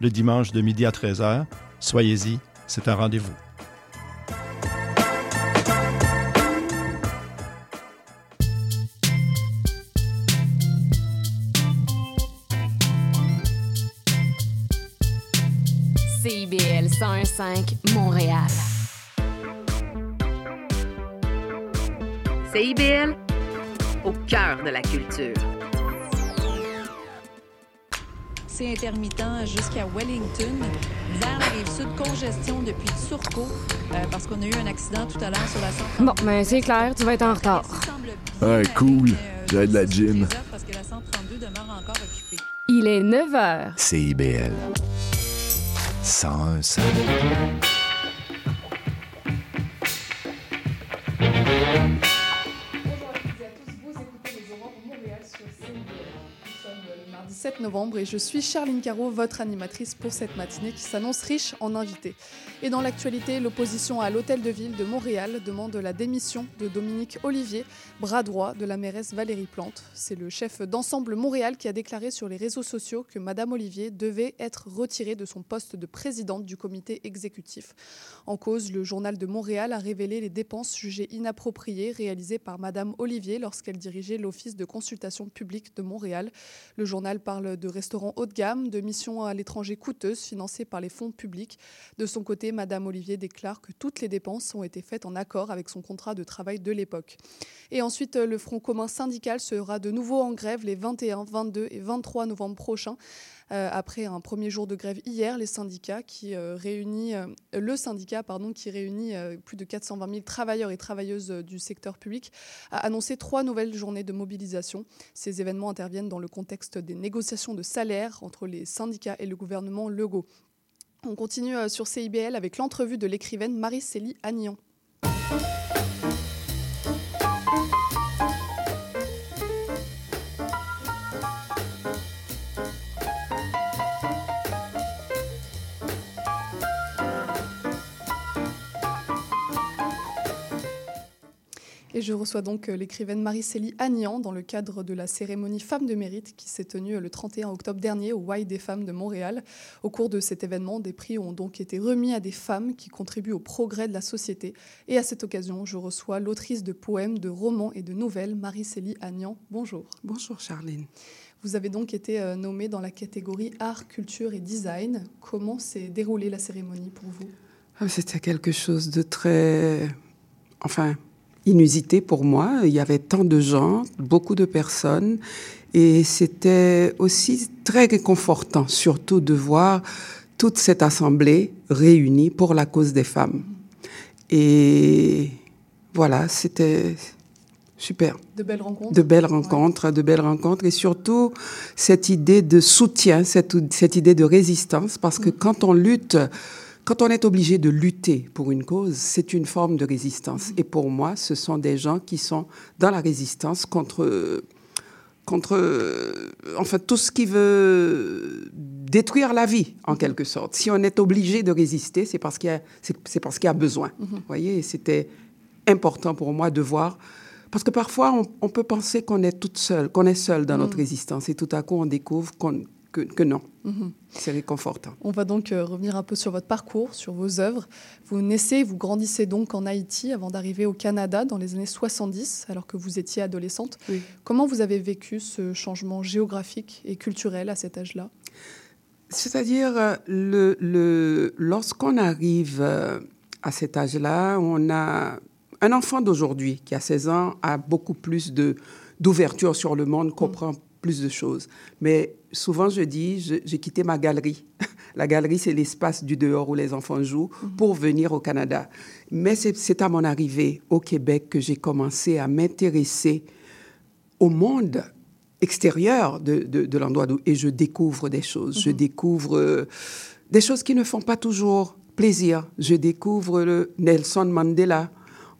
le dimanche de midi à 13h. Soyez-y, c'est un rendez-vous. CIBL 101.5 Montréal. CIBL, au cœur de la culture. C'est intermittent jusqu'à Wellington. Vers la rive sud, congestion depuis Turcot, euh, parce qu'on a eu un accident tout à l'heure sur la 132. Bon, ben c'est clair, tu vas être en retard. Ouais, cool. J'ai de la gym. Parce que la 132 demeure encore occupée? Il est 9 h. CIBL. 101 7 novembre et je suis Charline Caro, votre animatrice pour cette matinée qui s'annonce riche en invités. Et dans l'actualité, l'opposition à l'hôtel de ville de Montréal demande la démission de Dominique Olivier, bras droit de la mairesse Valérie Plante. C'est le chef d'ensemble Montréal qui a déclaré sur les réseaux sociaux que Madame Olivier devait être retirée de son poste de présidente du comité exécutif. En cause, le journal de Montréal a révélé les dépenses jugées inappropriées réalisées par Madame Olivier lorsqu'elle dirigeait l'Office de consultation publique de Montréal. Le journal parle de restaurants haut de gamme, de missions à l'étranger coûteuses financées par les fonds publics. De son côté, Madame Olivier déclare que toutes les dépenses ont été faites en accord avec son contrat de travail de l'époque. Et ensuite, le Front commun syndical sera de nouveau en grève les 21, 22 et 23 novembre prochains. Euh, après un premier jour de grève hier, les syndicats qui euh, réunit, euh, le syndicat pardon, qui réunit plus de 420 000 travailleurs et travailleuses du secteur public a annoncé trois nouvelles journées de mobilisation. Ces événements interviennent dans le contexte des négociations de salaire entre les syndicats et le gouvernement Legault. On continue sur CIBL avec l'entrevue de l'écrivaine Marie-Célie Agnan. Et je reçois donc euh, l'écrivaine Marie-Célie Agnan dans le cadre de la cérémonie Femmes de mérite qui s'est tenue le 31 octobre dernier au Y des femmes de Montréal. Au cours de cet événement, des prix ont donc été remis à des femmes qui contribuent au progrès de la société. Et à cette occasion, je reçois l'autrice de poèmes, de romans et de nouvelles, Marie-Célie Agnan. Bonjour. Bonjour Charline. Vous avez donc été euh, nommée dans la catégorie art, culture et design. Comment s'est déroulée la cérémonie pour vous? Ah, C'était quelque chose de très, enfin, inusité pour moi. Il y avait tant de gens, beaucoup de personnes, et c'était aussi très réconfortant, surtout de voir toute cette assemblée réunie pour la cause des femmes. Et voilà, c'était super. De belles rencontres De belles rencontres, de belles rencontres, et surtout cette idée de soutien, cette, cette idée de résistance, parce que quand on lutte, quand on est obligé de lutter pour une cause, c'est une forme de résistance. Et pour moi, ce sont des gens qui sont dans la résistance contre, contre, euh, enfin, tout ce qui veut détruire la vie, en quelque sorte. Si on est obligé de résister, c'est parce qu'il y a, c'est, c'est parce qu'il y a besoin. Vous voyez, c'était important pour moi de voir parce que parfois, on, on peut penser qu'on est toute seule, qu'on est seul dans notre résistance, et tout à coup, on découvre qu'on- que, que non. C'est réconfortant. On va donc euh, revenir un peu sur votre parcours, sur vos œuvres. Vous naissez, vous grandissez donc en Haïti avant d'arriver au Canada dans les années 70, alors que vous étiez adolescente. Oui. Comment vous avez vécu ce changement géographique et culturel à cet âge-là? C'est-à-dire, euh, le, le, lorsqu'on arrive euh, à cet âge-là, on a un enfant d'aujourd'hui qui a 16 ans a beaucoup plus de d'ouverture sur le monde, comprend plus de choses. Mais souvent, je dis, j'ai quitté ma galerie. La galerie, c'est l'espace du dehors où les enfants jouent pour venir au Canada. Mais c'est à mon arrivée au Québec que j'ai commencé à m'intéresser au monde extérieur de, de, de l'endroit d'où et je découvre des choses. Je découvre euh, des choses qui ne font pas toujours plaisir. Je découvre le Nelson Mandela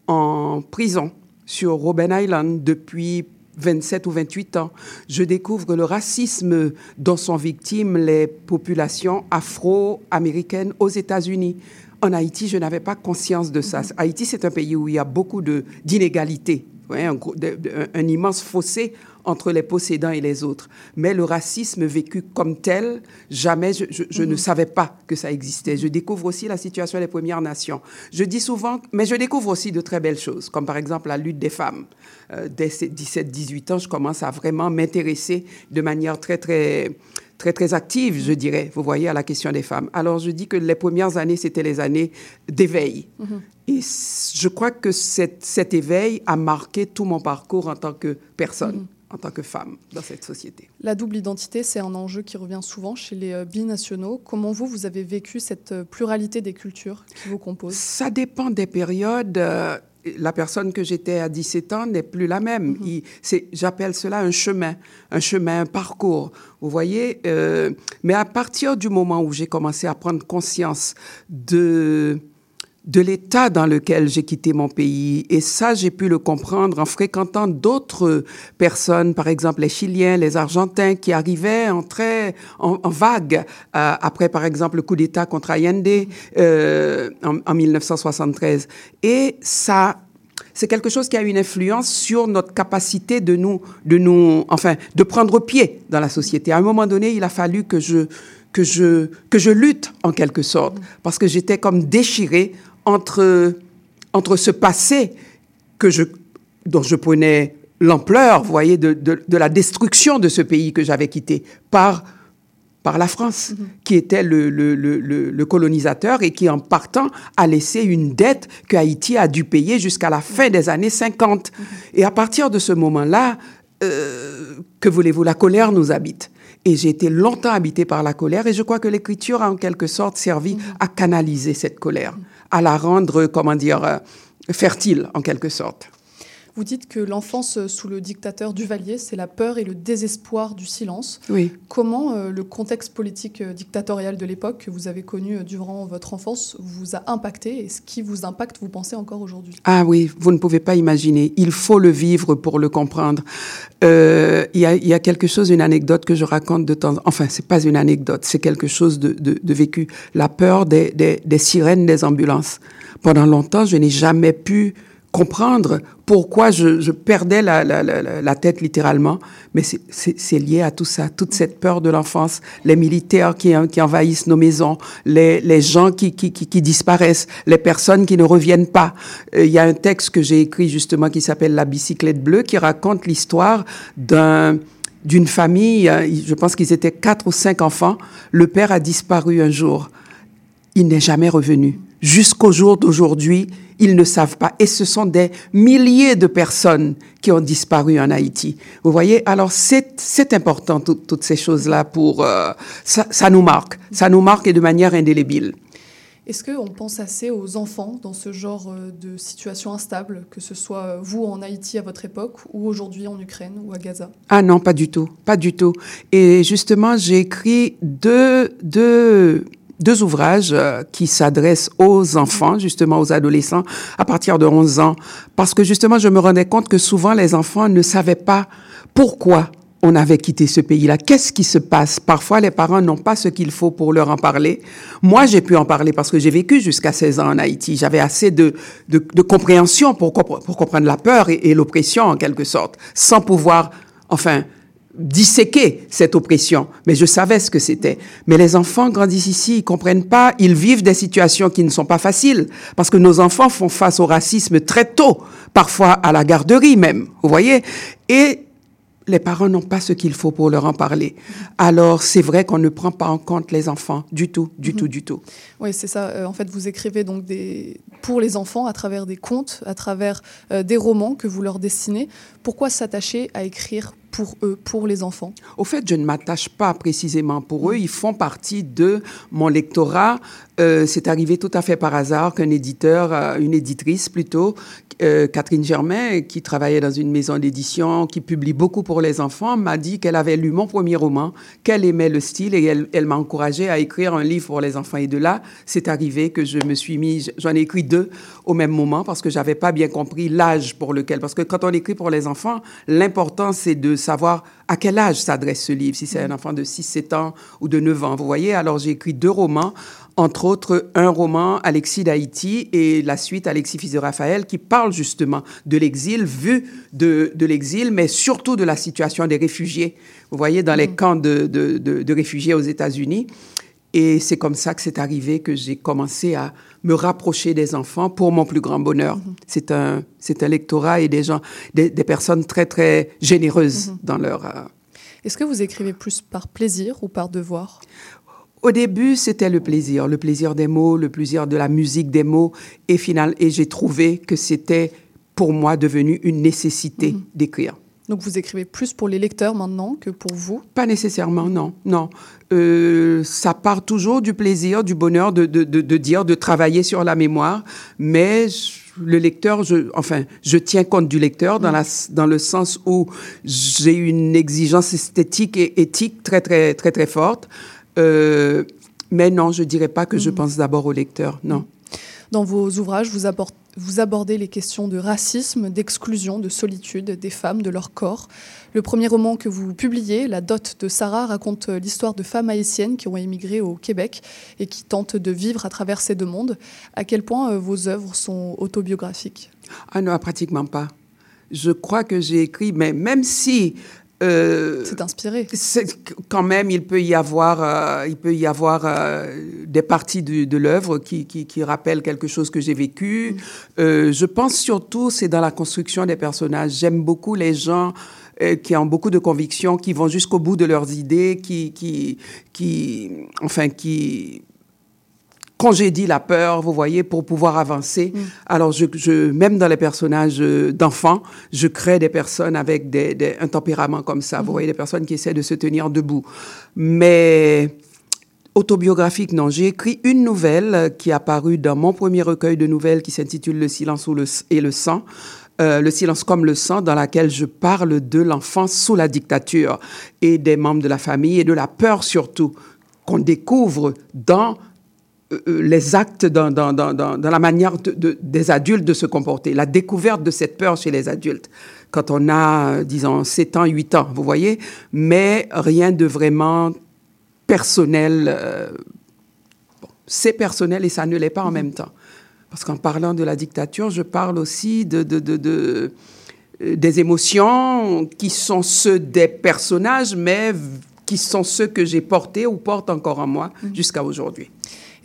en prison sur Robben Island depuis 27 ou 28 ans. Je découvre le racisme dont sont victimes les populations afro-américaines aux États-Unis. En Haïti, je n'avais pas conscience de ça. Haïti, c'est un pays où il y a beaucoup d'inégalités, un immense fossé entre les possédants et les autres. Mais le racisme vécu comme tel, jamais je, je- je ne savais pas que ça existait. Je découvre aussi la situation des Premières Nations. Je dis souvent, mais je découvre aussi de très belles choses, comme par exemple la lutte des femmes. Euh, dès ces 17-18 ans, je commence à vraiment m'intéresser de manière très, très, très, très active, je dirais, vous voyez, à la question des femmes. Alors, je dis que les premières années, c'était les années d'éveil. Et c- je crois que cet, cet éveil a marqué tout mon parcours en tant que personne, en tant que femme dans cette société. La double identité, c'est un enjeu qui revient souvent chez les euh, binationaux. Comment vous, vous avez vécu cette euh, pluralité des cultures qui vous composent? Ça dépend des périodes. Euh, La personne que j'étais à 17 ans n'est plus la même. C'est- J'appelle cela un chemin, un chemin, un parcours. Vous voyez euh, Mais à partir du moment où j'ai commencé à prendre conscience de de l'état dans lequel j'ai quitté mon pays. Et ça, j'ai pu le comprendre en fréquentant d'autres personnes, par exemple les Chiliens, les Argentins, qui arrivaient en très en, vague euh, après, par exemple, le coup d'État contre Allende euh, en, en 1973. Et ça c'est quelque chose qui a une influence sur notre capacité de nous, de nous, enfin, de prendre pied dans la société. À un moment donné, il a fallu que je, que je, que je lutte en quelque sorte, parce que j'étais comme déchirée entre, entre ce passé que je, dont je prenais l'ampleur, vous voyez, de, de, de la destruction de ce pays que j'avais quitté par par la France, qui était le, le, le, colonisateur et qui, en partant, a laissé une dette que Haïti a dû payer jusqu'à la fin des années 50. Et à partir de ce moment-là, euh, que voulez-vous, la colère nous habite. Et j'ai été longtemps habité par la colère et je crois que l'écriture a en quelque sorte servi à canaliser cette colère, à la rendre, comment dire, euh, fertile en quelque sorte. Vous dites que l'enfance sous le dictateur Duvalier, c'est la peur et le désespoir du silence. Oui. Comment euh, le contexte politique euh, dictatorial de l'époque que vous avez connu euh, durant votre enfance vous a impacté et ce qui vous impacte, vous pensez encore aujourd'hui? Ah oui, vous ne pouvez pas imaginer. Il faut le vivre pour le comprendre. Euh, Il y, a, il y a quelque chose, une anecdote que je raconte de temps. Enfin, c'est pas une anecdote, c'est quelque chose de, de, de vécu. La peur des, des, des sirènes des ambulances. Pendant longtemps, je n'ai jamais pu comprendre pourquoi je, je perdais la, la, la, la tête littéralement, mais c'est lié à tout ça, toute cette peur de l'enfance, les militaires qui, qui envahissent nos maisons, les, les gens qui, qui, qui, disparaissent, les personnes qui ne reviennent pas. Euh, Il y a un texte que j'ai écrit justement qui s'appelle La bicyclette bleue, qui raconte l'histoire d'un d'une famille, euh, je pense qu'ils étaient quatre ou cinq enfants, le père a disparu un jour. Il n'est jamais revenu. Jusqu'au jour d'aujourd'hui, ils ne savent pas. Et ce sont des milliers de personnes qui ont disparu en Haïti. Vous voyez, alors c'est important, tout, toutes ces choses-là, pour... Euh, ça, ça nous marque. Ça nous marque et de manière indélébile. Est-ce qu'on pense assez aux enfants dans ce genre euh, de situation instable, que ce soit vous en Haïti à votre époque ou aujourd'hui en Ukraine ou à Gaza? Ah non, pas du tout, pas du tout. Et justement, j'ai écrit deux, deux, deux ouvrages euh, qui s'adressent aux enfants, justement aux adolescents, à partir de 11 ans, parce que justement, je me rendais compte que souvent les enfants ne savaient pas pourquoi on avait quitté ce pays-là. Qu'est-ce qui se passe? Parfois, les parents n'ont pas ce qu'il faut pour leur en parler. Moi, j'ai pu en parler parce que j'ai vécu jusqu'à 16 ans en Haïti. J'avais assez de, de, de, compréhension pour, pour comprendre la peur et, et l'oppression, en quelque sorte, sans pouvoir, enfin, disséquer cette oppression, mais je savais ce que c'était. Mais les enfants grandissent ici, ils comprennent pas, ils vivent des situations qui ne sont pas faciles, parce que nos enfants font face au racisme très tôt, parfois à la garderie même, vous voyez, et les parents n'ont pas ce qu'il faut pour leur en parler. Alors, c'est vrai qu'on ne prend pas en compte les enfants du tout, du mmh. tout, du tout. Oui, c'est ça. Euh, en fait, vous écrivez donc des... pour les enfants à travers des contes, à travers euh, des romans que vous leur dessinez. Pourquoi s'attacher à écrire pour eux, pour les enfants Au fait, je ne m'attache pas précisément pour eux. Ils font partie de mon lectorat. Euh, c'est arrivé tout à fait par hasard qu'un éditeur, euh, une éditrice plutôt, euh, Catherine Germain, qui travaillait dans une maison d'édition, qui publie beaucoup pour les enfants, m'a dit qu'elle avait lu mon premier roman, qu'elle aimait le style et elle, m'a encouragé à écrire un livre pour les enfants. Et de là, c'est arrivé que je me suis mis, j'en ai écrit deux au même moment parce que j'avais pas bien compris l'âge pour lequel. Parce que quand on écrit pour les enfants, l'important c'est de savoir à quel âge s'adresse ce livre, si c'est un enfant de 6, 7 ans ou de 9 ans. Vous voyez, alors j'ai écrit deux romans entre autres un roman Alexis d'Haïti et la suite Alexis fils de Raphaël qui parle justement de l'exil, vu de, de l'exil, mais surtout de la situation des réfugiés. Vous voyez, dans les camps de, de, de, de réfugiés aux États-Unis. Et c'est comme ça que c'est arrivé que j'ai commencé à me rapprocher des enfants pour mon plus grand bonheur. C'est un, c'est un lectorat et des gens, des, des personnes très, très généreuses dans leur... euh, Est-ce que vous écrivez plus par plaisir ou par devoir? Au début, c'était le plaisir, le plaisir des mots, le plaisir de la musique des mots. Et final, et j'ai trouvé que c'était pour moi devenu une nécessité d'écrire. Donc vous écrivez plus pour les lecteurs maintenant que pour vous? Pas nécessairement, non, non. Euh, ça part toujours du plaisir, du bonheur de, de, de, de dire, de travailler sur la mémoire, mais le lecteur, je, enfin, je tiens compte du lecteur dans, la, dans le sens où j'ai une exigence esthétique et éthique très, très, très, très forte. Euh, mais non, je dirais pas que je pense d'abord au lecteur, non. Dans vos ouvrages, vous, abord- vous abordez les questions de racisme, d'exclusion, de solitude des femmes, de leur corps. Le premier roman que vous publiez, La dot de Sarah, raconte l'histoire de femmes haïtiennes qui ont émigré au Québec et qui tentent de vivre à travers ces deux mondes. À quel point euh, vos œuvres sont autobiographiques? Ah non, pratiquement pas. Je crois que j'ai écrit, mais même si euh, C'est inspiré. quand même, il peut y avoir, euh, il peut y avoir euh, des parties de, de l'œuvre qui, qui, qui rappellent quelque chose que j'ai vécu. Euh, je pense surtout, c'est dans la construction des personnages. J'aime beaucoup les gens qui ont beaucoup de convictions, qui vont jusqu'au bout de leurs idées, qui, qui, qui, enfin, qui congédie la peur, vous voyez, pour pouvoir avancer. Alors, je, je, même dans les personnages euh, d'enfants, je crée des personnes avec des, des- un tempérament comme ça. Vous voyez, des personnes qui essaient de se tenir debout. Mais autobiographique, non. J'ai écrit une nouvelle euh, qui est apparue dans mon premier recueil de nouvelles qui s'intitule Le silence ou le, et le sang. Euh, le silence comme le sang, dans laquelle je parle de l'enfance sous la dictature et des membres de la famille et de la peur surtout qu'on découvre dans les actes, dans, dans, dans, dans, dans la manière de- de- des adultes de se comporter, la découverte de cette peur chez les adultes, quand on a, euh, disons, 7 ans, 8 ans, vous voyez, mais rien de vraiment personnel. euh, bon, c'est personnel et ça ne l'est pas en même temps. Parce qu'en parlant de la dictature, je parle aussi de, de, de, de- euh, des émotions qui sont ceux des personnages, mais qui sont ceux que j'ai portés ou porte encore en moi jusqu'à aujourd'hui.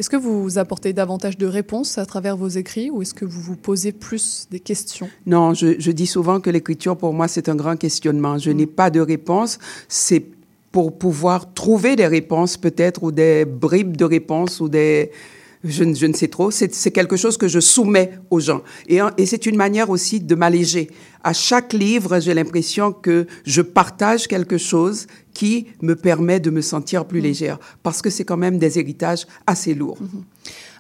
Est-ce que vous apportez davantage de réponses à travers vos écrits ou est-ce que vous vous posez plus des questions? Non, je, je dis souvent que l'écriture, pour moi, c'est un grand questionnement. Je n'ai pas de réponse. C'est pour pouvoir trouver des réponses, peut-être, ou des bribes de réponses, ou des... Je, ne- je ne sais trop. C'est quelque chose que je soumets aux gens. Et, et c'est une manière aussi de m'alléger. À chaque livre, j'ai l'impression que je partage quelque chose qui me permet de me sentir plus légère. Parce que c'est quand même des héritages assez lourds.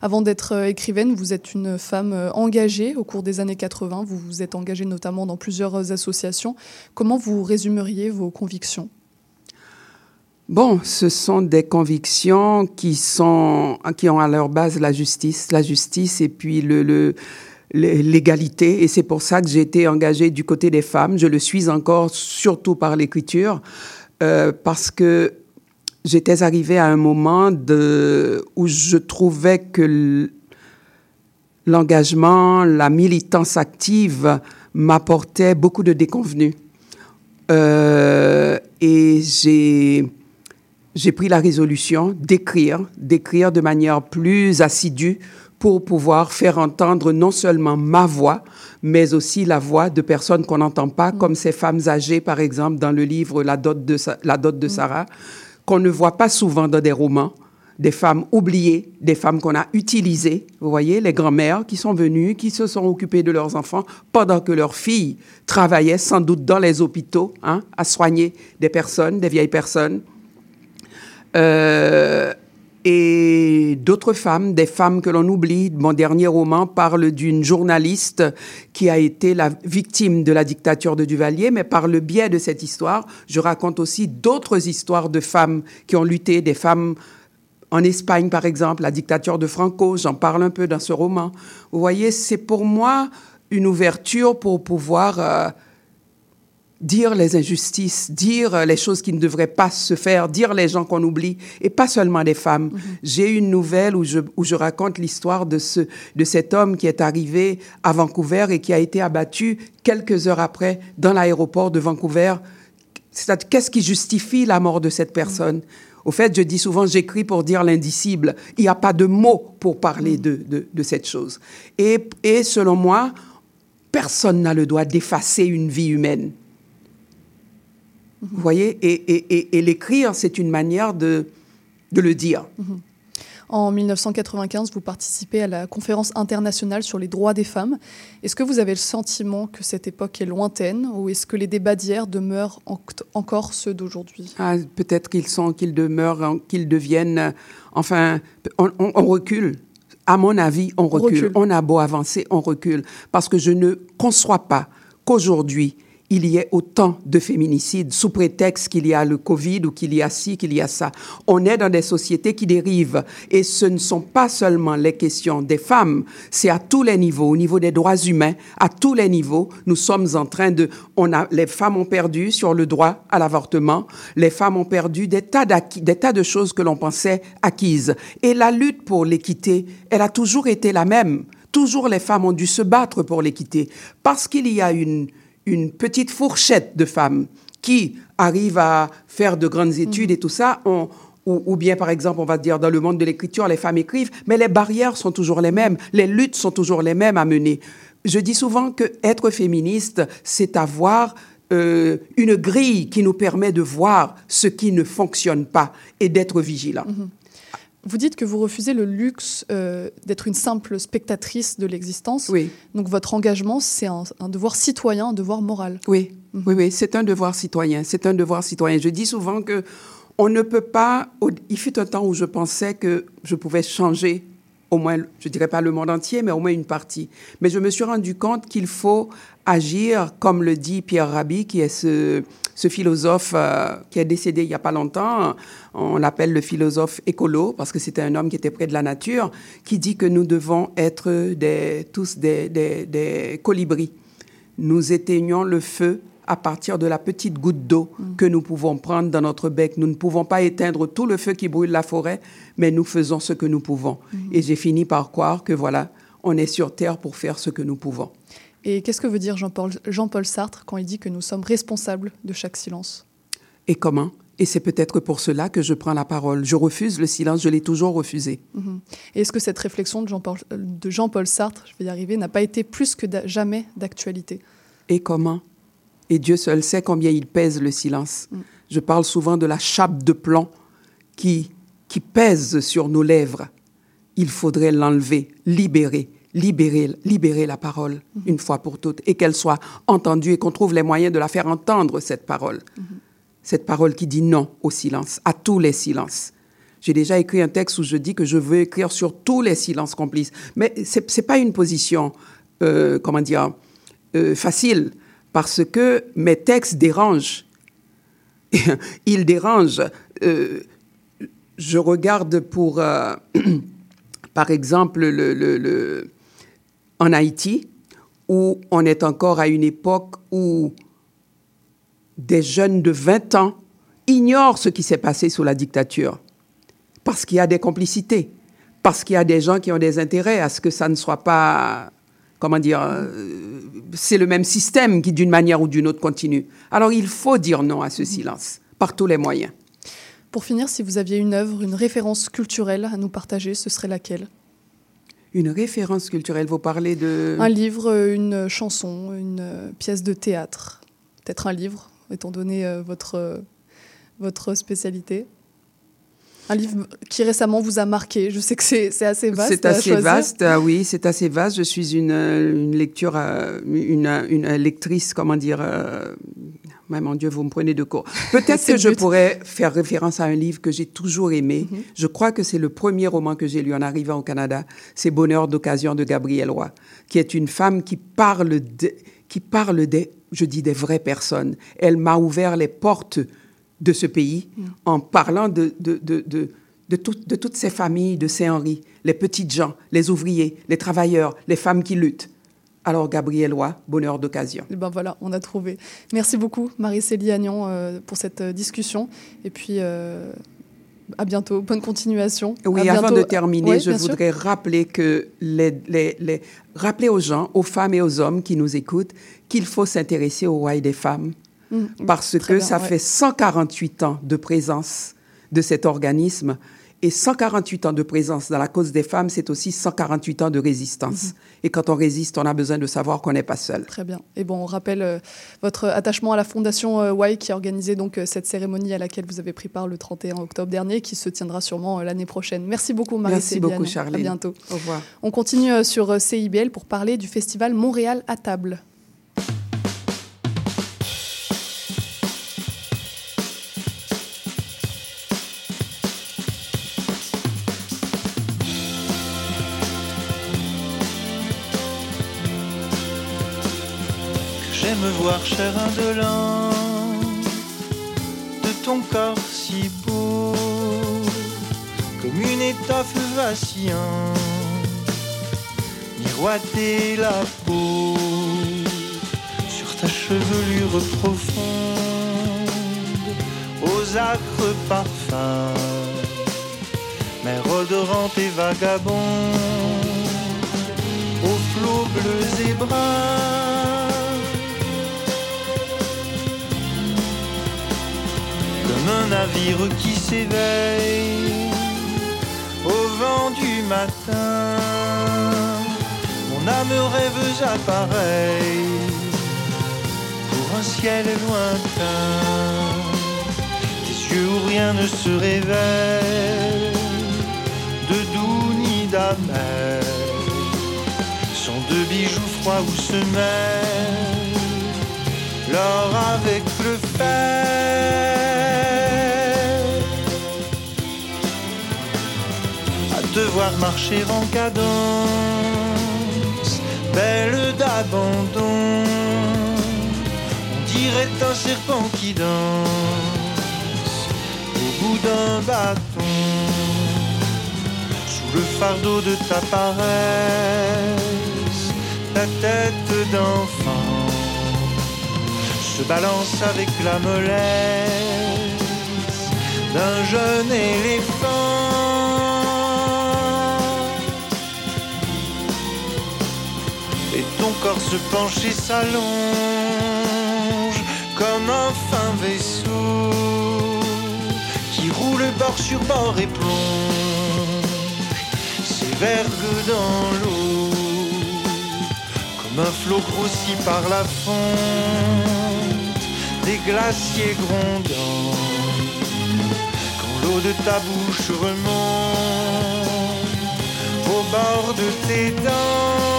Avant d'être euh, écrivaine, vous êtes une femme euh, engagée au cours des années 80. Vous vous êtes engagée notamment dans plusieurs associations. Comment vous résumeriez vos convictions? Bon, ce sont des convictions qui sont qui ont à leur base la justice, la justice et puis le, l'égalité. Et c'est pour ça que j'ai été engagée du côté des femmes. Je le suis encore, surtout par l'écriture, euh, parce que j'étais arrivée à un moment où je trouvais que l'engagement, la militance active m'apportait beaucoup de déconvenus. Euh, et j'ai j'ai pris la résolution d'écrire, d'écrire de manière plus assidue pour pouvoir faire entendre non seulement ma voix, mais aussi la voix de personnes qu'on n'entend pas, comme ces femmes âgées, par exemple, dans le livre La dot de, Sa- La dot de Sarah, qu'on ne voit pas souvent dans des romans, des femmes oubliées, des femmes qu'on a utilisées, vous voyez, les grand-mères qui sont venues, qui se sont occupées de leurs enfants pendant que leurs filles travaillaient sans doute dans les hôpitaux hein, à soigner des personnes, des vieilles personnes. Euh, et d'autres femmes, des femmes que l'on oublie. Mon dernier roman parle d'une journaliste qui a été la victime de la dictature de Duvalier, mais par le biais de cette histoire, je raconte aussi d'autres histoires de femmes qui ont lutté, des femmes en Espagne, par exemple, la dictature de Franco, j'en parle un peu dans ce roman. Vous voyez, c'est pour moi une ouverture pour pouvoir euh, dire les injustices, dire les choses qui ne devraient pas se faire, dire les gens qu'on oublie, et pas seulement les femmes. J'ai une nouvelle où je, où je raconte l'histoire de, ce, de cet homme qui est arrivé à Vancouver et qui a été abattu quelques heures après dans l'aéroport de Vancouver. C'est-à-dire, qu'est-ce qui justifie la mort de cette personne? Au fait, je dis souvent, j'écris pour dire l'indicible. Il n'y a pas de mots pour parler de, de, de cette chose. Et, et selon moi, personne n'a le droit d'effacer une vie humaine. Vous voyez Et, et, et, et l'écrire, c'est une manière de, de le dire. En 1995, vous participez à la conférence internationale sur les droits des femmes. Est-ce que vous avez le sentiment que cette époque est lointaine ou est-ce que les débats d'hier demeurent en- encore ceux d'aujourd'hui? Ah, Peut-être qu'ils sont, qu'ils demeurent, qu'ils deviennent. euh, Enfin, on, on- on recule. À mon avis, on recule. recule. On a beau avancer, on recule. Parce que je ne conçois pas qu'aujourd'hui, il y ait autant de féminicides sous prétexte qu'il y a le Covid ou qu'il y a ci, qu'il y a ça. On est dans des sociétés qui dérivent. Et ce ne sont pas seulement les questions des femmes, c'est à tous les niveaux, au niveau des droits humains, à tous les niveaux, nous sommes en train de... On a, les femmes ont perdu sur le droit à l'avortement, les femmes ont perdu des tas, des tas de choses que l'on pensait acquises. Et la lutte pour l'équité, elle a toujours été la même. Toujours les femmes ont dû se battre pour l'équité. Parce qu'il y a une, une petite fourchette de femmes qui arrivent à faire de grandes études et tout ça, on, ou, ou bien, par exemple, on va dire dans le monde de l'écriture, les femmes écrivent, mais les barrières sont toujours les mêmes, les luttes sont toujours les mêmes à mener. Je dis souvent que être féministe, c'est avoir euh, une grille qui nous permet de voir ce qui ne fonctionne pas et d'être vigilant. Vous dites que vous refusez le luxe euh, d'être une simple spectatrice de l'existence. Oui. Donc votre engagement, c'est un, un devoir citoyen, un devoir moral. Oui, oui, oui, c'est un devoir citoyen. C'est un devoir citoyen. Je dis souvent que on ne peut pas. Il fut un temps où je pensais que je pouvais changer, au moins, je dirais pas le monde entier, mais au moins une partie. Mais je me suis rendu compte qu'il faut agir, comme le dit Pierre Rabhi, qui est ce, ce philosophe euh, qui est décédé il y a pas longtemps. On l'appelle le philosophe écolo parce que c'était un homme qui était près de la nature, qui dit que nous devons être des, tous des, des, des colibris nous éteignons le feu à partir de la petite goutte d'eau que nous pouvons prendre dans notre bec. Nous ne pouvons pas éteindre tout le feu qui brûle la forêt, mais nous faisons ce que nous pouvons. Et j'ai fini par croire que voilà, on est sur Terre pour faire ce que nous pouvons. Et qu'est-ce que veut dire Jean-Paul Sartre quand il dit que nous sommes responsables de chaque silence? Et comment? Et c'est peut-être pour cela que je prends la parole. Je refuse le silence, je l'ai toujours refusé. Et est-ce que cette réflexion de Jean-Paul de Jean-Paul Sartre, je vais y arriver, n'a pas été plus que jamais d'actualité? Et comment? Et Dieu seul sait combien il pèse le silence. Je parle souvent de la chape de plomb qui, qui pèse sur nos lèvres. Il faudrait l'enlever, libérer, libérer, libérer la parole une fois pour toutes et qu'elle soit entendue et qu'on trouve les moyens de la faire entendre, cette parole. Cette parole qui dit non au silence, à tous les silences. J'ai déjà écrit un texte où je dis que je veux écrire sur tous les silences complices. Mais ce n'est pas une position, euh, comment dire, euh, facile, parce que mes textes dérangent. Ils dérangent. Euh, je regarde pour, par exemple, le, le- le- en Haïti, où on est encore à une époque où des jeunes de 20 ans ignorent ce qui s'est passé sous la dictature, parce qu'il y a des complicités, parce qu'il y a des gens qui ont des intérêts à ce que ça ne soit pas, comment dire, euh, c'est le même système qui d'une manière ou d'une autre continue. Alors il faut dire non à ce silence, par tous les moyens. Pour finir, si vous aviez une œuvre, une référence culturelle à nous partager, ce serait laquelle? Une référence culturelle, vous parlez de... Un livre, une chanson, une euh, pièce de théâtre Peut-être un livre, étant donné euh, votre, euh, votre spécialité un livre qui récemment vous a marqué. Je sais que c'est assez vaste. C'est assez vaste, ah oui, c'est assez vaste. Je suis une, euh, une lecture, euh, une, une lectrice, comment dire, ouais, mon Dieu, vous me prenez de court. Peut-être que je pourrais faire référence à un livre que j'ai toujours aimé. Mhm. Je crois que c'est le premier roman que j'ai lu en arrivant au Canada. C'est Bonheur d'occasion de Gabrielle Roy, qui est une femme qui parle, de, qui parle des, je dis, des vraies personnes. Elle m'a ouvert les portes de ce pays Mhm. en parlant de, de, de, de, de, tout- de toutes ces familles de Saint-Henri, les petites gens, les ouvriers, les travailleurs, les femmes qui luttent. Alors, Gabriellois, bonheur d'occasion. Et ben voilà, on a trouvé. Merci beaucoup, Marie-Célie Agnon, euh, pour cette euh, discussion. Et puis, euh, à bientôt. Bonne continuation. Oui, À avant bientôt. de terminer, je sûr. voudrais rappeler que les, les- les- rappeler aux gens, aux femmes et aux hommes qui nous écoutent, qu'il faut s'intéresser au Why des femmes. Mm, Parce que bien, ça ouais. fait 148 ans de présence de cet organisme. Et 148 ans de présence dans la cause des femmes, c'est aussi 148 ans de résistance. Mhm. Et quand on résiste, on a besoin de savoir qu'on n'est pas seul. Très bien. Et bon, on rappelle euh, votre attachement à la Fondation euh, Y qui a organisé donc euh, cette cérémonie à laquelle vous avez pris part le 31 octobre dernier, qui se tiendra sûrement euh, l'année prochaine. Merci beaucoup, Marie. Merci beaucoup, Charline. À bientôt. Au revoir. On continue sur CIBL pour parler du festival Montréal à table. De ton corps si beau, comme une étoffe vacillante, miroiter la peau sur ta chevelure profonde, aux acres parfums, mer odorante et vagabonde, aux flots bleus et bruns. Un navire qui s'éveille au vent du matin. Mon âme rêveuse appareille pour un ciel lointain. Tes yeux où rien ne se révèle, de doux ni d'amer, sont deux bijoux froids où se mêlent l'or avec le fer. Devoir marcher en cadence, belle d'abandon. On dirait un serpent qui danse au bout d'un bâton. Sous le fardeau de ta paresse, ta tête d'enfant se balance avec la mollesse d'un jeune éléphant. Corps se penche et s'allonge comme un fin vaisseau qui roule bord sur bord et plonge ses vergues dans l'eau comme un flot grossi par la fonte des glaciers grondants. Quand l'eau de ta bouche remonte au bord de tes dents,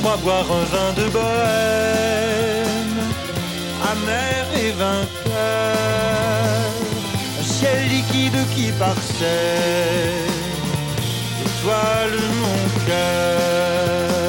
crois boire un vin de bohème, amer et vainqueur, un ciel liquide qui parsème, étoile mon cœur.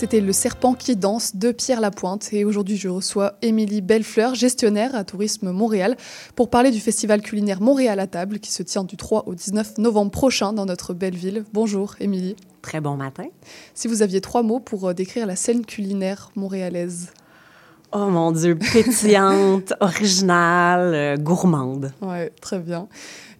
C'était Le Serpent qui danse de Pierre Lapointe. Et aujourd'hui, je reçois Émilie Bellefleur, gestionnaire à Tourisme Montréal, pour parler du festival culinaire Montréal à table qui se tient du 3 au 19 novembre prochain dans notre belle ville. Bonjour, Émilie. Très bon matin. Si vous aviez trois mots pour euh, décrire la scène culinaire montréalaise. Oh mon Dieu, pétillante, originale, euh, gourmande. Ouais, très bien.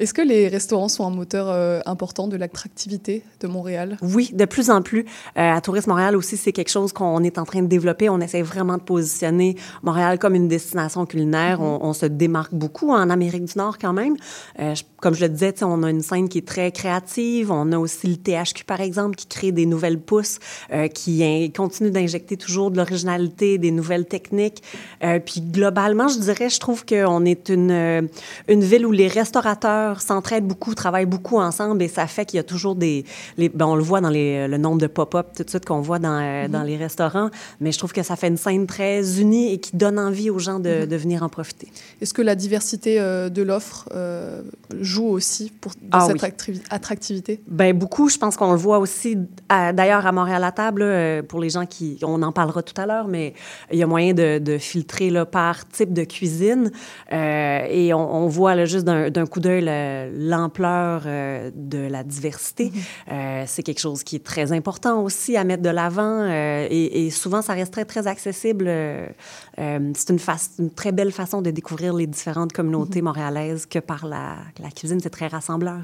Est-ce que les restaurants sont un moteur euh, important de l'attractivité de Montréal? Oui, de plus en plus. Euh, à Tourisme Montréal aussi, c'est quelque chose qu'on est en train de développer. On essaie vraiment de positionner Montréal comme une destination culinaire. on, on se démarque beaucoup en Amérique du Nord quand même. Euh, je- comme je le disais, on a une scène qui est très créative. On a aussi le THQ, par exemple, qui crée des nouvelles pousses, euh, qui in- continue d'injecter toujours de l'originalité, des nouvelles techniques. Euh, puis globalement, je dirais, je trouve qu'on est une, euh, une ville où les restaurateurs s'entraident beaucoup, travaillent beaucoup ensemble et ça fait qu'il y a toujours des... Les, ben, on le voit dans les, le nombre de pop-up tout de suite qu'on voit dans, euh, dans les restaurants, mais je trouve que ça fait une scène très unie et qui donne envie aux gens de, de venir en profiter. Est-ce que la diversité euh, de l'offre euh, joue aussi pour, dans Ah cette oui. attractivité? Ben beaucoup, je pense qu'on le voit aussi, d'ailleurs, à Montréal à table, là, pour les gens qui, on en parlera tout à l'heure, mais il y a moyen de, de filtrer là, par type de cuisine. Et on, on voit là, juste d'un coup d'œil le- l'ampleur euh, de la diversité. Euh, C'est quelque chose qui est très important aussi à mettre de l'avant. euh, et, et souvent, ça reste très, très accessible. Euh, euh, C'est une, très belle façon de découvrir les différentes communautés montréalaises que par la, la cuisine. C'est très rassembleur.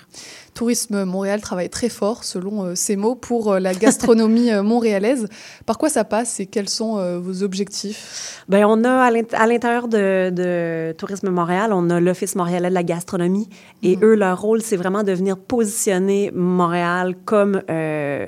Tourisme Montréal travaille très fort, selon euh, ses mots, pour euh, la gastronomie euh, montréalaise. Par quoi ça passe et quels sont euh, vos objectifs? Ben, on a à l'int- à l'intérieur de, de Tourisme Montréal, on a l'Office montréalais de la gastronomie. Et eux, leur rôle, c'est vraiment de venir positionner Montréal comme, euh,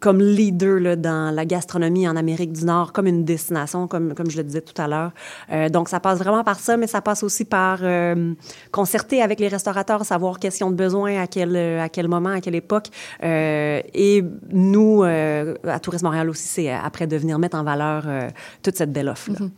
comme leader là, dans la gastronomie en Amérique du Nord, comme une destination, comme, comme je le disais tout à l'heure. Euh, donc, ça passe vraiment par ça, mais ça passe aussi par euh, concerter avec les restaurateurs, savoir qu'est-ce qu'ils ont de besoin, à quel, à quel moment, à quelle époque. Et nous, à Tourisme Montréal aussi, c'est après de venir mettre en valeur toute cette belle offre. Mhm.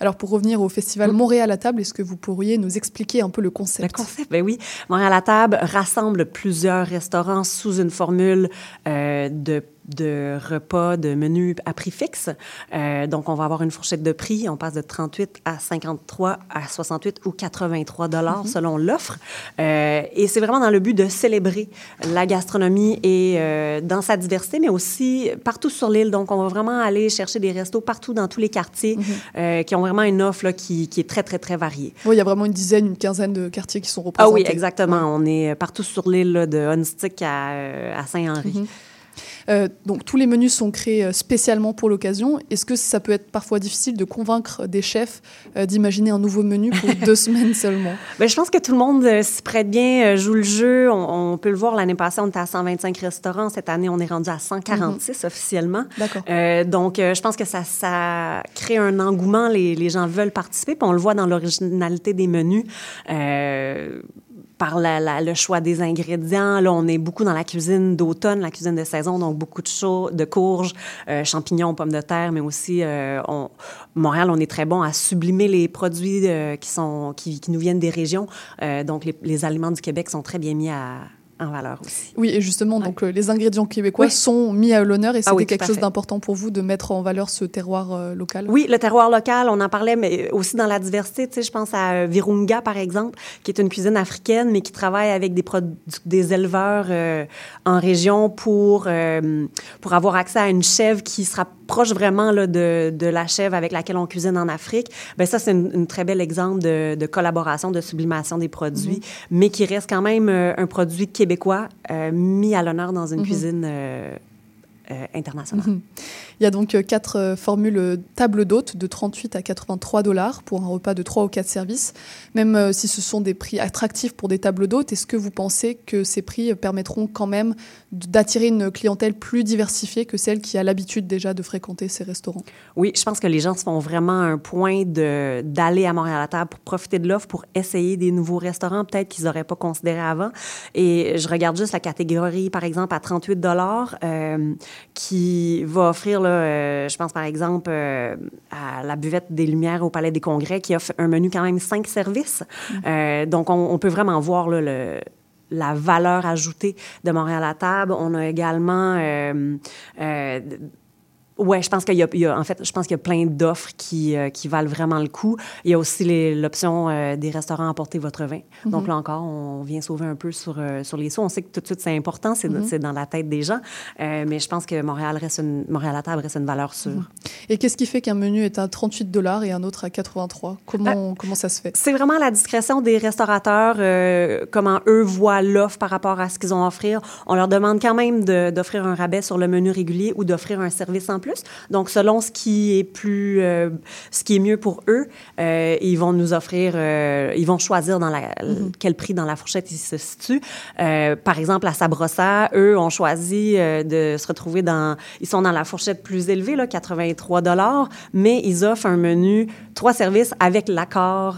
Alors, pour revenir au festival Montréal à table, est-ce que vous pourriez nous expliquer un peu le concept? Le concept, ben oui. Montréal à table rassemble plusieurs restaurants sous une formule euh, de de repas, de menus à prix fixe. Euh, donc, on va avoir une fourchette de prix. On passe de 38 à 53 à 68 ou 83 dollars selon l'offre. Euh, et c'est vraiment dans le but de célébrer la gastronomie et euh, dans sa diversité, mais aussi partout sur l'île. Donc, on va vraiment aller chercher des restos partout dans tous les quartiers euh, qui ont vraiment une offre là, qui, qui est très, très, très variée. Oui, il y a vraiment une dizaine, une quinzaine de quartiers qui sont Ah représentés. oui, exactement. On est partout sur l'île de Hunstick à, à Saint-Henri. Mhm. Euh, donc tous les menus sont créés euh, spécialement pour l'occasion. Est-ce que ça peut être parfois difficile de convaincre des chefs euh, d'imaginer un nouveau menu pour deux semaines seulement? Ben, je pense que tout le monde euh, s'y prête bien, joue le jeu. On, on peut le voir, l'année passée, on était à 125 restaurants. Cette année, on est rendu à 146 officiellement. D'accord. Donc, je pense que ça, ça crée un engouement. Les, les gens veulent participer. Puis on le voit dans l'originalité des menus. Par la- la- le choix des ingrédients. Là, on est beaucoup dans la cuisine d'automne, la cuisine de saison, donc beaucoup de, chaud, de courges, euh, champignons, pommes de terre, mais aussi, euh, on, Montréal, on est très bon à sublimer les produits euh, qui, sont, qui, qui nous viennent des régions. Euh, donc, les, les aliments du Québec sont très bien mis à, en valeur aussi. Oui, et justement, donc euh, les ingrédients québécois Oui. sont mis à l'honneur et c'était Ah oui, tout quelque chose d'important pour vous de mettre en valeur ce terroir euh, local? Oui, le terroir local, on en parlait, mais aussi dans la diversité. Tu sais, je pense à euh, Virunga, par exemple, qui est une cuisine africaine, mais qui travaille avec des, des éleveurs euh, en région pour, euh, pour avoir accès à une chèvre qui se rapproche vraiment là, de, de la chèvre avec laquelle on cuisine en Afrique. Ben ça, c'est une, une très bel exemple de, de collaboration, de sublimation des produits, mais qui reste quand même euh, un produit québécois euh, mis à l'honneur dans une cuisine euh, euh, internationale. Mhm. Il y a donc euh, quatre euh, formules euh, table d'hôte de 38 à 83 dollars pour un repas de 3 ou 4 services. Même si ce sont des prix attractifs pour des tables d'hôtes, est-ce que vous pensez que ces prix permettront quand même d'attirer une clientèle plus diversifiée que celle qui a l'habitude déjà de fréquenter ces restaurants? Oui, je pense que les gens se font vraiment un point d'aller à Montréal à table pour profiter de l'offre, pour essayer des nouveaux restaurants peut-être qu'ils n'auraient pas considéré avant. Et je regarde juste la catégorie, par exemple, à 38 dollars, qui va offrir, là, euh, je pense par exemple euh, à la buvette des Lumières au Palais des Congrès, qui offre un menu quand même cinq services. Euh, donc, on, on peut vraiment voir là, le la valeur ajoutée de Montréal à table. On a également euh, euh, Ouais, je pense qu'il y a, il y a- en fait, je pense qu'il y a plein d'offres qui, euh, qui valent vraiment le coup. Il y a aussi l'option euh, des restaurants emporter votre vin. Donc là encore, on vient sauver un peu sur, euh, sur les sous. On sait que tout de suite, c'est important, c'est c'est dans la tête des gens. Mais je pense que Montréal, reste une, Montréal à table reste une valeur sûre. Et qu'est-ce qui fait qu'un menu est à 38 dollars et un autre à 83 comment, comment ça se fait? C'est vraiment à la discrétion des restaurateurs, comment eux voient l'offre par rapport à ce qu'ils ont à offrir. On leur demande quand même d'offrir un rabais sur le menu régulier ou d'offrir un service en plus. Donc, selon ce qui est plus, euh, ce qui est mieux pour eux, euh, ils vont nous offrir, euh, ils vont choisir dans la, quel prix dans la fourchette ils se situent. Par exemple, à Sabrossa, eux ont choisi de se retrouver dans, ils sont dans la fourchette plus élevée, là, 83 dollars, mais ils offrent un menu trois services avec l'accord.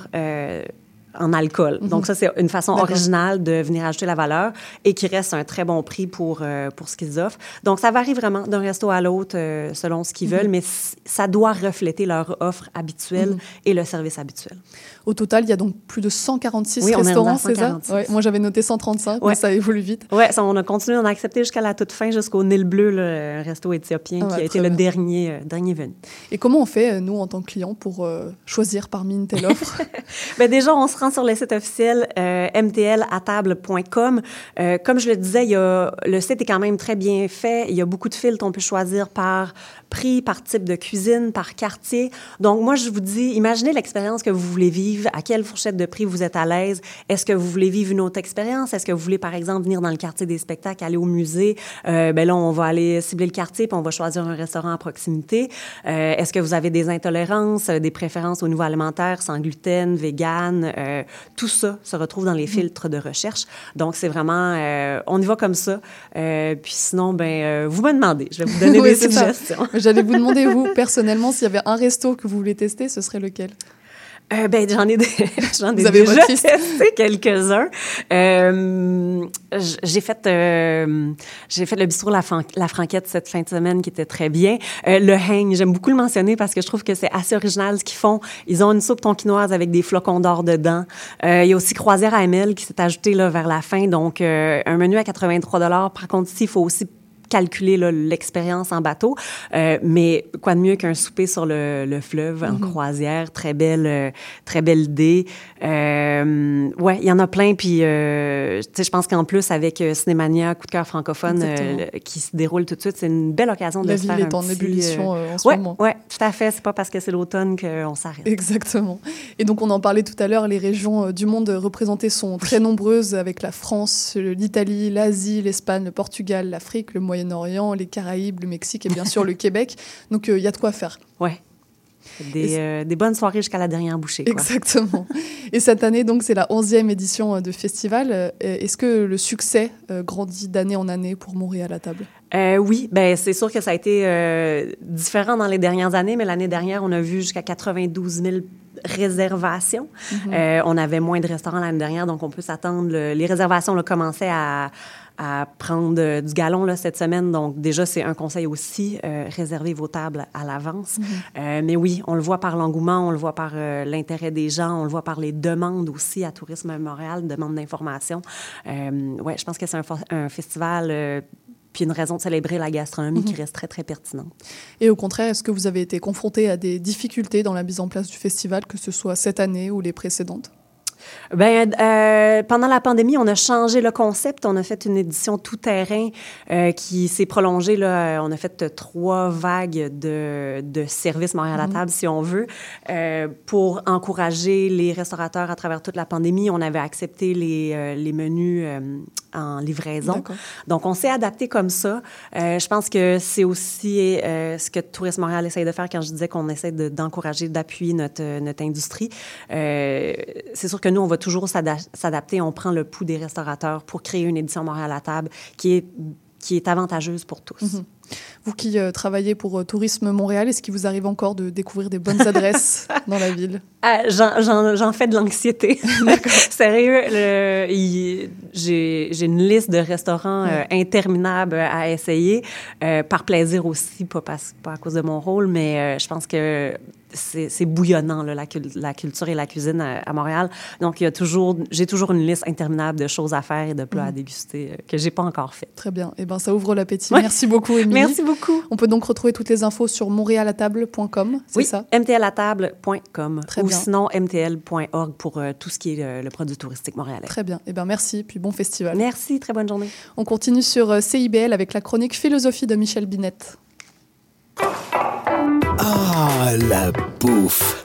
En alcool. Donc ça, c'est une façon originale de venir ajouter la valeur et qui reste un très bon prix pour, euh, pour ce qu'ils offrent. Donc ça varie vraiment d'un resto à l'autre euh, selon ce qu'ils veulent, mais ça doit refléter leur offre habituelle et le service habituel. Au total, il y a donc plus de 146 Oui, restaurants, c'est ça 146. Ouais, Moi, j'avais noté 135, Ouais. mais ça évolue vite. Ça, on a continué, on a accepté jusqu'à la toute fin, jusqu'au Nil Bleu, un resto éthiopien Ah qui a été le dernier, euh, dernier venu. Et comment on fait, euh, nous, en tant que clients, pour euh, choisir parmi une telle offre? Ben déjà, on se rend sur le site officiel euh, mtlatable.com. Comme je le disais, il y a, le site est quand même très bien fait. Il y a beaucoup de filtres. On peut choisir par prix, par type de cuisine, par quartier. Donc, moi, je vous dis, imaginez l'expérience que vous voulez vivre. À quelle fourchette de prix vous êtes à l'aise? Est-ce que vous voulez vivre une autre expérience? Est-ce que vous voulez, par exemple, venir dans le quartier des spectacles, aller au musée? Euh, ben là, on va aller cibler le quartier, puis on va choisir un restaurant à proximité. Euh, Est-ce que vous avez des intolérances, euh, des préférences au niveau alimentaire, sans gluten, vegan? Euh, tout ça se retrouve dans les filtres de recherche. Donc, c'est vraiment, euh, on y va comme ça. Euh, puis sinon, ben, euh, vous me demandez. Je vais vous donner Oui, des suggestions. J'allais vous demander, vous, personnellement, s'il y avait un resto que vous voulez tester, ce serait lequel? Euh, ben, j'en ai, j'en déjà testé quelques-uns. Euh, j'ai fait, euh, j'ai fait le bistrot la, Fran- la Franquette cette fin de semaine qui était très bien. Le hang, j'aime beaucoup le mentionner parce que je trouve que c'est assez original ce qu'ils font. Ils ont une soupe tonkinoise avec des flocons d'or dedans. Il y a aussi Croisière à ML qui s'est ajouté là, vers la fin. Donc, un menu à 83 Par contre, ici, il faut aussi calculer l'expérience en bateau. Euh, mais quoi de mieux qu'un souper sur le, le fleuve en croisière? Très belle, euh, très belle idée. Euh, ouais, il y en a plein. Puis, euh, tu sais, je pense qu'en plus, avec Cinémania, coup de cœur francophone, qui se déroule tout de suite, c'est une belle occasion de La se ville faire un est en petit, ébullition en ce ouais, moment. ouais, tout à fait. C'est pas parce que c'est l'automne qu'on s'arrête. Exactement. Et donc, on en parlait tout à l'heure, les régions du monde représentées sont très nombreuses, avec la France, l'Italie, l'Asie, l'Espagne, le Portugal, l'Afrique, le Moyen-Orient, les Caraïbes, le Mexique et bien sûr le Québec. Donc, euh, il y a de quoi faire. Ouais. Des, euh, des bonnes soirées jusqu'à la dernière bouchée. Quoi. Exactement. Et cette année, donc, c'est la 11e édition euh, de festival. Euh, Est-ce que le succès euh, grandit d'année en année pour Montréal à table? Euh, oui, ben c'est sûr que ça a été euh, différent dans les dernières années, mais l'année dernière, on a vu jusqu'à 92 000 réservations. Euh, on avait moins de restaurants l'année dernière, donc on peut s'attendre. le- les réservations là, commençaient à, à prendre euh, du galon là, cette semaine. Donc déjà, c'est un conseil aussi, euh, réservez vos tables à l'avance. Euh, mais oui, on le voit par l'engouement, on le voit par euh, l'intérêt des gens, on le voit par les demandes aussi à Tourisme Montréal, demandes d'informations. Euh, ouais, je pense que c'est un, festival... puis une raison de célébrer la gastronomie qui reste très, très pertinente. Et au contraire, est-ce que vous avez été confronté à des difficultés dans la mise en place du festival, que ce soit cette année ou les précédentes? Ben, euh, pendant la pandémie, on a changé le concept. On a fait une édition tout terrain euh, qui s'est prolongée. Là, on a fait euh, trois vagues de, de services Montréal à table, si on veut, euh, pour encourager les restaurateurs à travers toute la pandémie. On avait accepté les, euh, les menus euh, en livraison. Donc, on s'est adapté comme ça. Euh, je pense que c'est aussi euh, ce que Tourisme Montréal essaye de faire quand je disais qu'on essaie de- d'encourager, d'appuyer notre, euh, notre industrie. Euh, c'est sûr que nous, on va toujours s'ada- s'adapter. On prend le pouls des restaurateurs pour créer une édition Montréal à table qui est, qui est avantageuse pour tous. Mhm. Vous qui euh, travaillez pour euh, Tourisme Montréal, est-ce qu'il vous arrive encore de découvrir des bonnes adresses dans la ville? Ah, j'en- fais de l'anxiété. Sérieux, j'ai une liste de restaurants euh, interminables à essayer, par plaisir aussi, pas, parce- pas à cause de mon rôle, mais je pense que c'est bouillonnant, là, la, cul- la culture et la cuisine à, à Montréal. Donc, il y a toujours, j'ai toujours une liste interminable de choses à faire et de plats à déguster euh, que j'ai pas encore fait. Très bien. Eh ben, ça ouvre l'appétit. Ouais. Merci beaucoup, Émilie. Merci beaucoup. On peut donc retrouver toutes les infos sur montréalatable.com, c'est Oui, ça? Mtlatable.com Très ou bien. sinon mtl.org pour euh, tout ce qui est euh, le produit touristique montréalais. Très bien. Eh ben, merci, puis bon festival. Merci, très bonne journée. On continue sur euh, CIBL avec la chronique Philosophie de Michel Binette. Ah, la bouffe!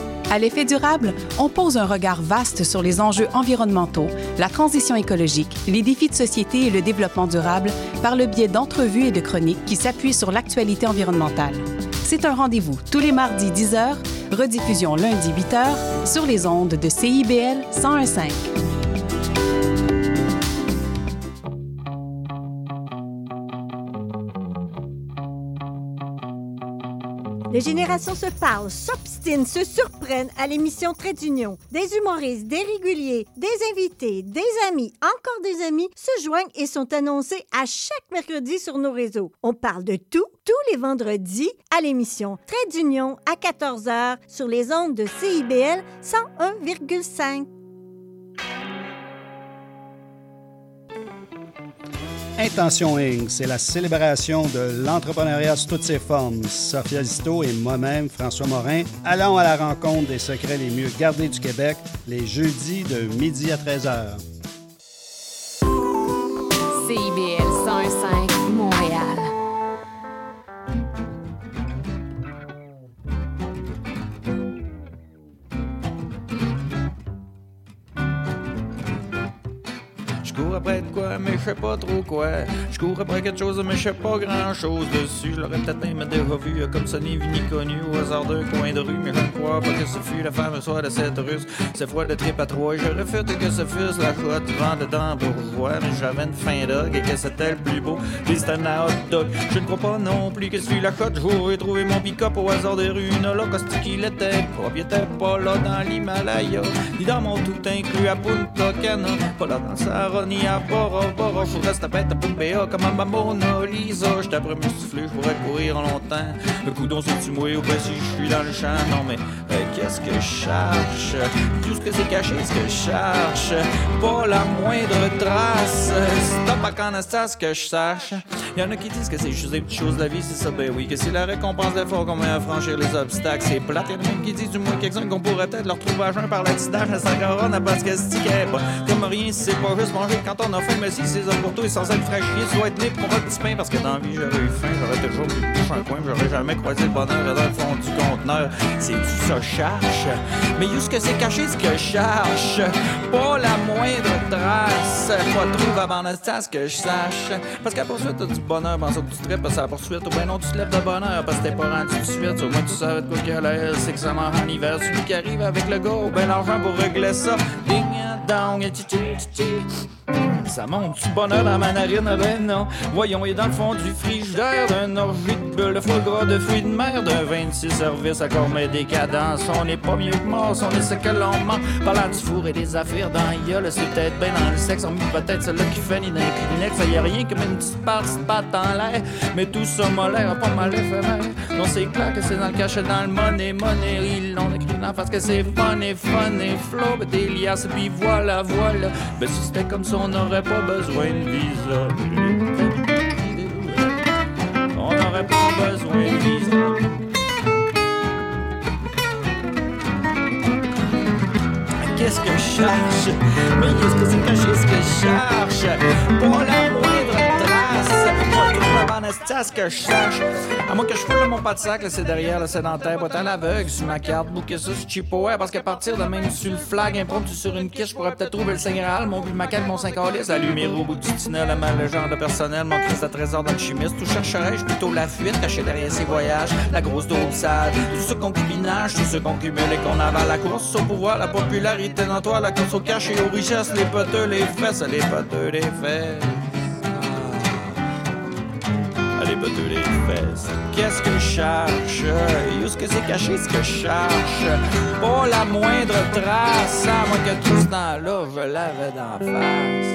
À l'effet durable, on pose un regard vaste sur les enjeux environnementaux, la transition écologique, les défis de société et le développement durable par le biais d'entrevues et de chroniques qui s'appuient sur l'actualité environnementale. C'est un rendez-vous tous les mardis 10h Rediffusion lundi 8h sur les ondes de CIBL 101.5. Les générations se parlent, s'obstinent, se surprennent à l'émission Trait d'Union. Des humoristes, des réguliers, des invités, des amis, encore des amis se joignent et sont annoncés à chaque mercredi sur nos réseaux. On parle de tout, tous les vendredis à l'émission Trait d'Union à 14h sur les ondes de CIBL 101,5. Intention Inc., c'est la célébration de l'entrepreneuriat sous toutes ses formes. Sophia Zito et moi-même, François Morin, allons à la rencontre des secrets les mieux gardés du Québec les jeudis de midi à 13h. CIBL 105 mais je sais pas trop quoi. Je cours après quelque chose, mais je sais pas grand chose dessus. Je l'aurais peut-être même déjà vu, comme ni vu ni connu au hasard d'un coin de rue. Mais je ne crois pas que ce fut la femme soit de cette russe. C'est froid de trip à trois, je refuse que ce fût la chouette vent dedans bourgeois. Mais j'avais une fin dog et que c'était le plus beau. Un hot dog. Je ne crois pas non plus que ce fut la cote. J'aurais trouvé mon pick-up au hasard des rues. Une là, qu'il était était pas là dans l'Himalaya, ni dans mon tout inclus à Punta Cana. Pas là dans Sahara ni à Bora Bora. Je reste à bête à Poupéa comme à ma Mona Lisa. J'étais après me souffler, je pourrais courir longtemps. Le coup d'on c'est-tu mouillé ou pas si je suis dans le champ? Non, mais euh, qu'est-ce que je cherche? Tout ce que c'est caché, ce que je cherche. Pas la moindre trace. Stop à ce que je sache. Y'en a qui disent que c'est juste des petites choses de la vie, c'est ça, ben oui. Que c'est la récompense d'effort qu'on met à franchir les obstacles. C'est plate, y'en a même qui disent du moins quelqu'un qu'on pourrait être leur trouver à jeun par l'accident. La Sagara parce que c'est pas comme rien c'est pas juste manger quand on a faim. Mais si c'est ça pour toi, sans être fraîchier, dois être libre pour un petit pain parce que dans la vie j'aurais eu faim, j'aurais toujours mis le bouche un coin, j'aurais jamais croisé le bonheur dans le fond du conteneur. C'est tout ça cherche, mais où ce que c'est caché ce que je cherche? Pas la moindre trace, pas trouve avant le ce que je sache. Parce qu'à poursuite t'as du bonheur, pense que tu tripes à la poursuite, ou ben non tu te lèves de bonheur parce que t'es pas rendu de suite. Au moins tu savais de quoi qu'il l'air, c'est que ça marche en hiver. Celui qui arrive avec le go, ben l'argent pour régler ça. Ding dong, et ça monte du bonheur dans ma narine, ben non. Voyons, est dans le fond du frigidaire d'un orgie de bulles, le foie gras de fruits de mer, d'un 26 services à cormet décadence. On n'est pas mieux que mort, on est ce que l'on ment. Parlant du four et des affaires dans gueule, c'est peut-être bien dans le sexe. On met peut-être celle-là qui fait ni dans les. Ça y a rien comme une petite de patte en l'air. Mais tout ça m'a l'air pas mal éphémère. Non, c'est clair que c'est dans le cachet, dans le money, money. Ils l'ont écrit là parce que c'est fun et fun et flow. Ben, des liasses, puis voilà, voilà. Ben, si c'était comme ça, on aurait pas besoin visa. On n'aurait pas besoin de visa. Qu'est-ce que je cherche? Mais qu'est-ce que c'est que je cherche? Pas la moindre. Pas avant ce que je cherche. À moins que je foule mon pas de sac, c'est derrière le sédentaire, pas à l'aveugle sur ma carte, bouquer ça sur Chipo, ouais, parce qu'à partir de même sur le flag, impromptu sur une quiche, je pourrais peut-être trouver le Saint-Graal, mon but, ma carte, mon 5 la lumière au bout du tunnel, mal genre de personnel, mon crise de trésor dans le chimiste, tout chercherais-je plutôt la fuite, cachée derrière ses voyages, la grosse dose sale, tout ce concubinage, tout ce qu'on cumule et qu'on avale, la course au pouvoir, la popularité dans toi, la course au cash et aux richesses, les poteux, les fesses, les poteux, les fesses. Les fesses. Qu'est-ce que je cherche? Où est-ce que c'est caché ce que je cherche? Pas la moindre trace, à moins que tout ce temps-là, je l'avais d'en face.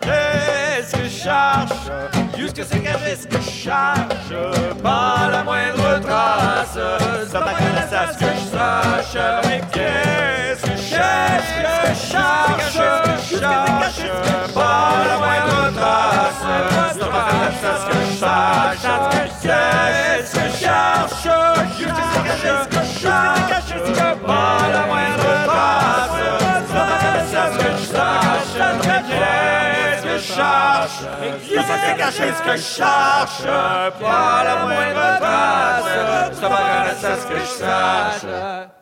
Qu'est-ce que je cherche? Où est-ce que c'est caché ce que je cherche? Pas la moindre trace, ça ce que je sache. Mais qu'est-ce je? Qu'est-ce que je cherche? Je? Pas la moindre trace, ça m'a à ce que je sache. Que je cherche? Qu'est-ce que je cherche? Pas la moindre trace, ça m'a à ce que je sache. Que je cherche? Qu'est-ce que caché ce que je cherche? Pas la moindre trace, ça m'a à ce que je sache.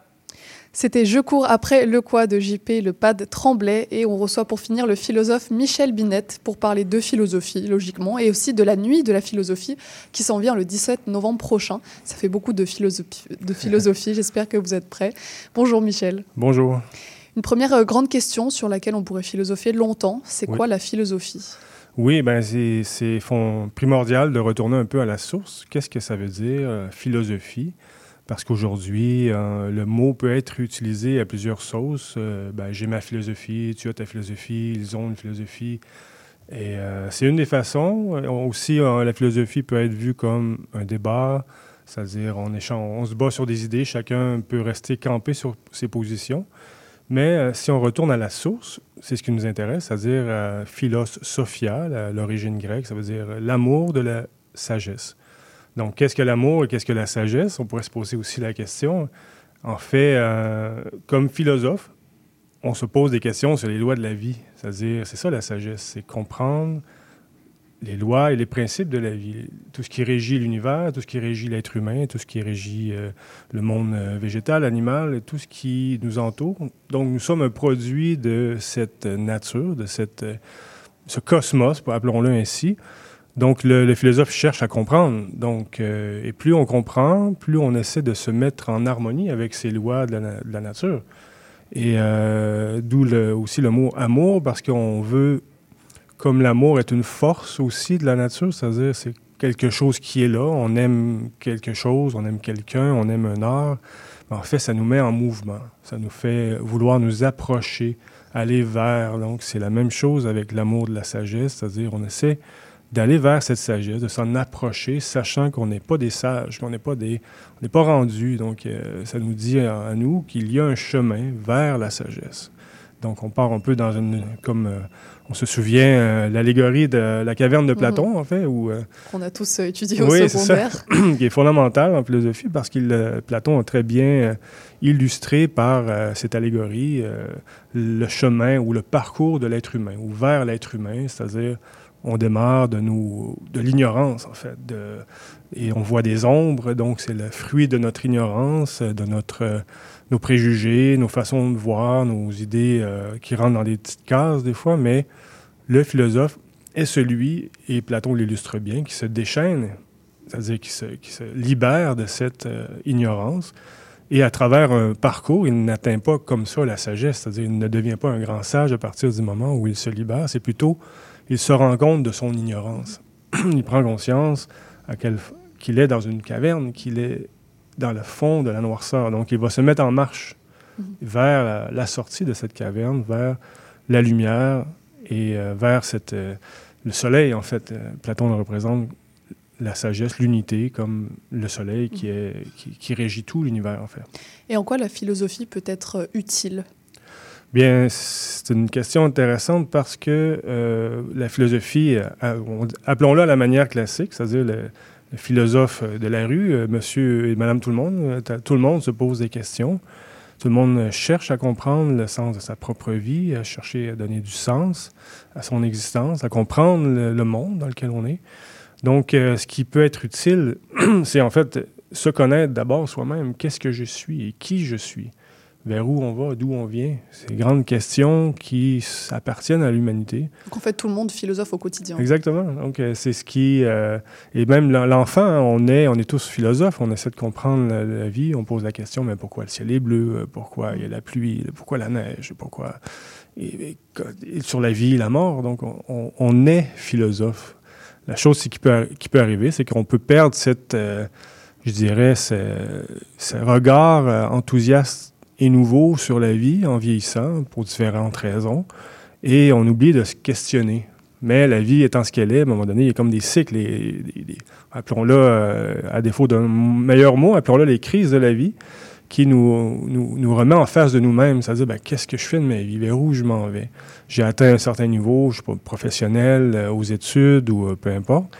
C'était Je cours après le quoi de JP, le pad tremblait et on reçoit pour finir le philosophe Michel Binette pour parler de philosophie, logiquement, et aussi de la nuit de la philosophie qui s'en vient le 17 novembre prochain. Ça fait beaucoup de philosophie, de philosophie. j'espère que vous êtes prêts. Bonjour Michel. Bonjour. Une première euh, grande question sur laquelle on pourrait philosopher longtemps, c'est Oui. quoi la philosophie? Oui, ben c'est- primordial de retourner un peu à la source. Qu'est-ce que ça veut dire, euh, philosophie? Parce qu'aujourd'hui, euh, le mot peut être utilisé à plusieurs sauces. Euh, ben, J'ai ma philosophie, tu as ta philosophie, ils ont une philosophie. Et euh, c'est une des façons. Euh, Aussi, la philosophie peut être vue comme un débat, c'est-à-dire on, on se bat sur des idées, chacun peut rester campé sur ses positions. Mais si on retourne à la source, c'est ce qui nous intéresse, c'est-à-dire philos sophia, l'origine grecque, ça veut dire l'amour de la sagesse. Donc, qu'est-ce que l'amour et qu'est-ce que la sagesse? On pourrait se poser aussi la question. En fait, euh, comme philosophe, on se pose des questions sur les lois de la vie. C'est-à-dire, c'est ça la sagesse, c'est comprendre les lois et les principes de la vie. Tout ce qui régit l'univers, tout ce qui régit l'être humain, tout ce qui régit euh, le monde euh, végétal, animal, tout ce qui nous entoure. Donc, nous sommes un produit de cette nature, de ce cosmos, appelons-le ainsi. Donc, le, le philosophe cherche à comprendre. Donc, euh, et plus on comprend, plus on essaie de se mettre en harmonie avec ces lois de la, nature. Et euh, d'où aussi le mot amour, parce qu'on veut, comme l'amour est une force aussi de la nature, c'est-à-dire c'est quelque chose qui est là, on aime quelque chose, on aime quelqu'un, on aime un art. En fait, ça nous met en mouvement, ça nous fait vouloir nous approcher, aller vers. Donc, c'est la même chose avec l'amour de la sagesse, c'est-à-dire on essaie d'aller vers cette sagesse, de s'en approcher, sachant qu'on n'est pas des sages, qu'on n'est pas des, on n'est pas rendu. Donc, euh, ça nous dit à, à nous qu'il y a un chemin vers la sagesse. Donc, on part un peu dans une, comme euh, on se souvient, euh, l'allégorie de la caverne de Platon, en fait, où qu'on a tous étudié au oui, c'est ça, secondaire qui est fondamental en philosophie parce que Platon a très bien illustré par cette allégorie le chemin ou le parcours de l'être humain, ou vers l'être humain, c'est-à-dire on démarre de, de l'ignorance, en fait, et on voit des ombres, donc c'est le fruit de notre ignorance, de notre, nos préjugés, nos façons de voir, nos idées euh, qui rentrent dans des petites cases des fois, mais le philosophe est celui, et Platon l'illustre bien, qui se déchaîne, c'est-à-dire qui se, qui se libère de cette euh, ignorance. Et à travers un parcours, il n'atteint pas comme ça la sagesse, c'est-à-dire il ne devient pas un grand sage à partir du moment où il se libère, c'est plutôt il se rend compte de son ignorance. il prend conscience qu'il est dans une caverne, qu'il est dans le fond de la noirceur. Donc il va se mettre en marche vers la, la sortie de cette caverne, vers la lumière et euh, vers cette, euh, le soleil, en fait. Euh, Platon le représente la sagesse, l'unité, comme le soleil qui, est, qui, qui régit tout l'univers, en fait. Et en quoi la philosophie peut être utile? Bien, c'est une question intéressante parce que euh, la philosophie, euh, on- appelons-la à la manière classique, c'est-à-dire le, philosophe de la rue, euh, monsieur et madame tout le monde, tout le monde se pose des questions. Tout le monde cherche à comprendre le sens de sa propre vie, à chercher à donner du sens à son existence, à comprendre le, monde dans lequel on est. Donc, ce qui peut être utile, c'est en fait se connaître d'abord soi-même. Qu'est-ce que je suis et qui je suis? Vers où on va, d'où on vient? C'est grandes questions qui appartiennent à l'humanité. Donc en fait, tout le monde philosophe au quotidien. Exactement. Donc, euh, c'est ce qui. euh, et même l'en- l'enfant, hein, on est, on est tous philosophes, on essaie de comprendre la, la vie, on pose la question mais pourquoi le ciel est bleu Pourquoi il y a la pluie Pourquoi la neige Pourquoi. Et, et- et sur la vie, la mort. Donc, on, on- on est philosophe. La chose qui, peut, qui peut arriver, c'est qu'on peut perdre cette. euh, je dirais, ce, ce regard euh, enthousiaste et nouveau sur la vie en vieillissant pour différentes raisons. Et on oublie de se questionner. Mais la vie étant ce qu'elle est, à un moment donné, il y a comme des cycles, appelons-le, euh, à défaut d'un meilleur mot, appelons-le les crises de la vie, qui nous, nous, nous remet en face de nous-mêmes. C'est-à-dire, ben, qu'est-ce que je fais de ma vie? Vers où je m'en vais? J'ai atteint un certain niveau, je suis pas professionnel, euh, aux études ou euh, peu importe.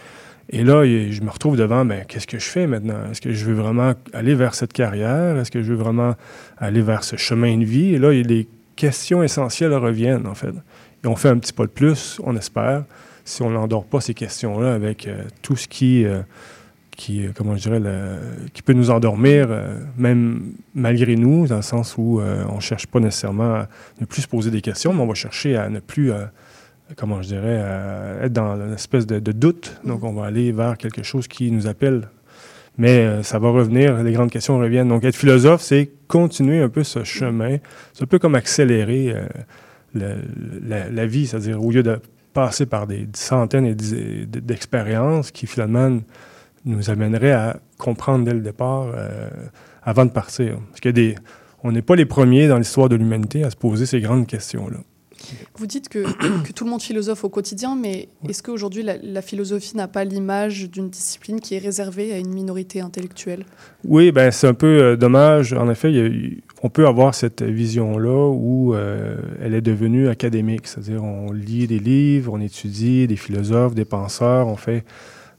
Et là, je me retrouve devant, ben, qu'est-ce que je fais maintenant? Est-ce que je veux vraiment aller vers cette carrière? Est-ce que je veux vraiment aller vers ce chemin de vie? Et là, les questions essentielles reviennent, en fait. Et on fait un petit pas de plus, on espère, si on n'endort pas ces questions-là avec euh, tout ce qui euh, euh, comment dirais, le- qui peut nous endormir, même malgré nous, dans le sens où on ne cherche pas nécessairement à ne plus se poser des questions, mais on va chercher à ne plus, comment je dirais, à être dans une espèce de, doute. Donc, on va aller vers quelque chose qui nous appelle. Mais euh, ça va revenir, les grandes questions reviennent. Donc, être philosophe, c'est continuer un peu ce chemin. C'est un peu comme accélérer euh, la, vie, c'est-à-dire au lieu de passer par des centaines d'expériences qui finalement nous amèneraient à comprendre dès le départ euh, avant de partir. Parce on n'est pas les premiers dans l'histoire de l'humanité à se poser ces grandes questions-là. Vous dites que, que tout le monde philosophe au quotidien, mais est-ce qu'aujourd'hui la, la philosophie n'a pas l'image d'une discipline qui est réservée à une minorité intellectuelle? Oui, ben c'est un peu euh, dommage. En effet, eu- on peut avoir cette vision-là où euh, elle est devenue académique, c'est-à-dire on lit des livres, on étudie des philosophes, des penseurs, on fait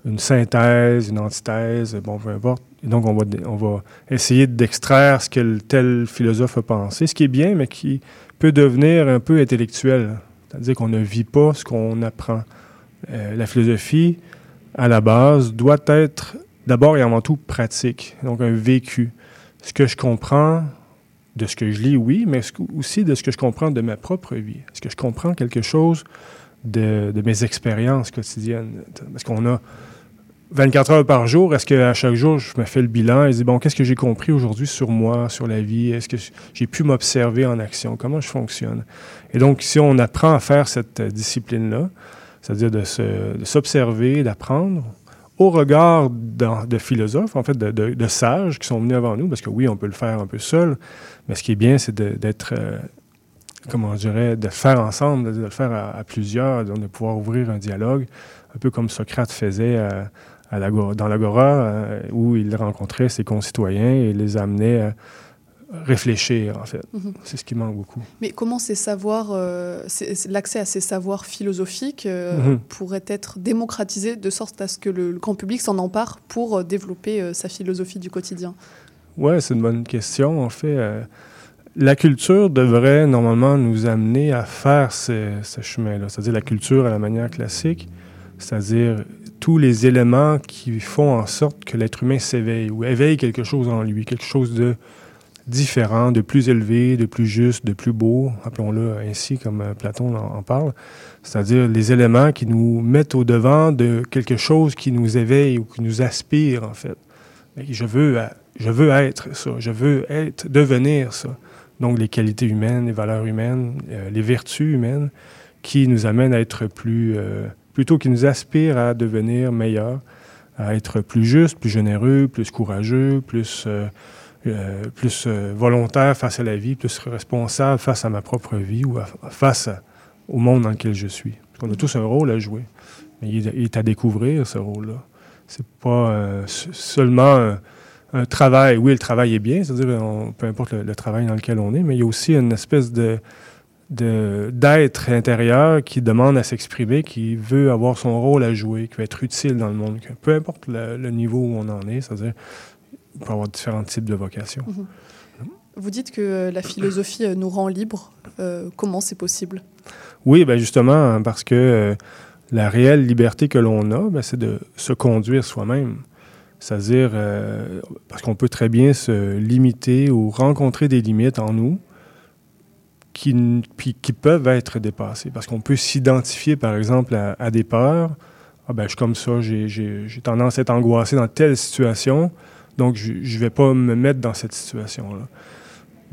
une synthèse, une antithèse, bon, peu importe. Et donc, on va, on va essayer d'extraire ce que tel philosophe a pensé, ce qui est bien, mais qui peut devenir un peu intellectuel. C'est-à-dire qu'on ne vit pas ce qu'on apprend. Euh, la philosophie, à la base, doit être d'abord et avant tout pratique, donc un vécu. Ce que je comprends de ce que je lis, oui, mais aussi de ce que je comprends de ma propre vie. Est-ce que je comprends quelque chose de, de mes expériences quotidiennes? Parce qu'on a 24 heures par jour. Est-ce qu'à chaque jour, je me fais le bilan et je dis, bon, qu'est-ce que j'ai compris aujourd'hui sur moi, sur la vie? Est-ce que j'ai pu m'observer en action? Comment je fonctionne? Et donc, si on apprend à faire cette euh, discipline-là, c'est-à-dire de se- de s'observer, d'apprendre, au regard de philosophes, en fait, de, sages qui sont venus avant nous, parce que oui, on peut le faire un peu seul, mais ce qui est bien, c'est d'être, euh, comment je dirais, de faire ensemble, de le faire à, plusieurs, de pouvoir ouvrir un dialogue, un peu comme Socrate faisait à, à dans l'Agora, euh, où il rencontrait ses concitoyens et les amenait à réfléchir, en fait. Mhm. C'est ce qui manque beaucoup. Mais comment ces savoirs, euh, l'accès à ces savoirs philosophiques euh, Mhm. pourrait être démocratisé de sorte à ce que le, le grand public s'en empare pour euh, développer sa philosophie du quotidien? Oui, c'est une bonne question. En fait, la culture devrait normalement nous amener à faire ce, ce chemin-là, c'est-à-dire la culture à la manière classique, c'est-à-dire tous les éléments qui font en sorte que l'être humain s'éveille ou éveille quelque chose en lui, quelque chose de différent, de plus élevé, de plus juste, de plus beau, appelons-le ainsi comme euh, Platon en, parle, c'est-à-dire les éléments qui nous mettent au devant de quelque chose qui nous éveille ou qui nous aspire en fait. Je veux, euh, je veux être ça, je veux être, devenir ça. Donc les qualités humaines, les valeurs humaines, euh, les vertus humaines qui nous amènent à être plus, plutôt qui nous aspirent à devenir meilleurs, à être plus juste, plus généreux, plus courageux, plus, euh, euh, plus euh, volontaire face à la vie, plus responsable face à ma propre vie ou face au monde dans lequel je suis. Parce qu'on a tous un rôle à jouer, mais il est, à découvrir ce rôle-là. C'est pas euh, seulement un, travail. Oui, le travail est bien, c'est-à-dire on- peu importe le, travail dans lequel on est, mais il y a aussi une espèce de- d'être intérieur qui demande à s'exprimer, qui veut avoir son rôle à jouer, qui veut être utile dans le monde, que peu importe le, le niveau où on en est, c'est-à-dire il peut avoir différents types de vocations. Mhm. Vous dites que euh, la philosophie euh, nous rend libres. Euh, comment c'est possible? Oui, ben justement, hein, parce que euh, la réelle liberté que l'on a, ben, c'est de se conduire soi-même. C'est-à-dire, euh, parce qu'on peut très bien se limiter ou rencontrer des limites en nous qui, peuvent être dépassées. Parce qu'on peut s'identifier, par exemple, à, des peurs. Ah ben, je suis comme ça, j'ai- tendance à être angoissé dans telle situation, donc je ne vais pas me mettre dans cette situation-là.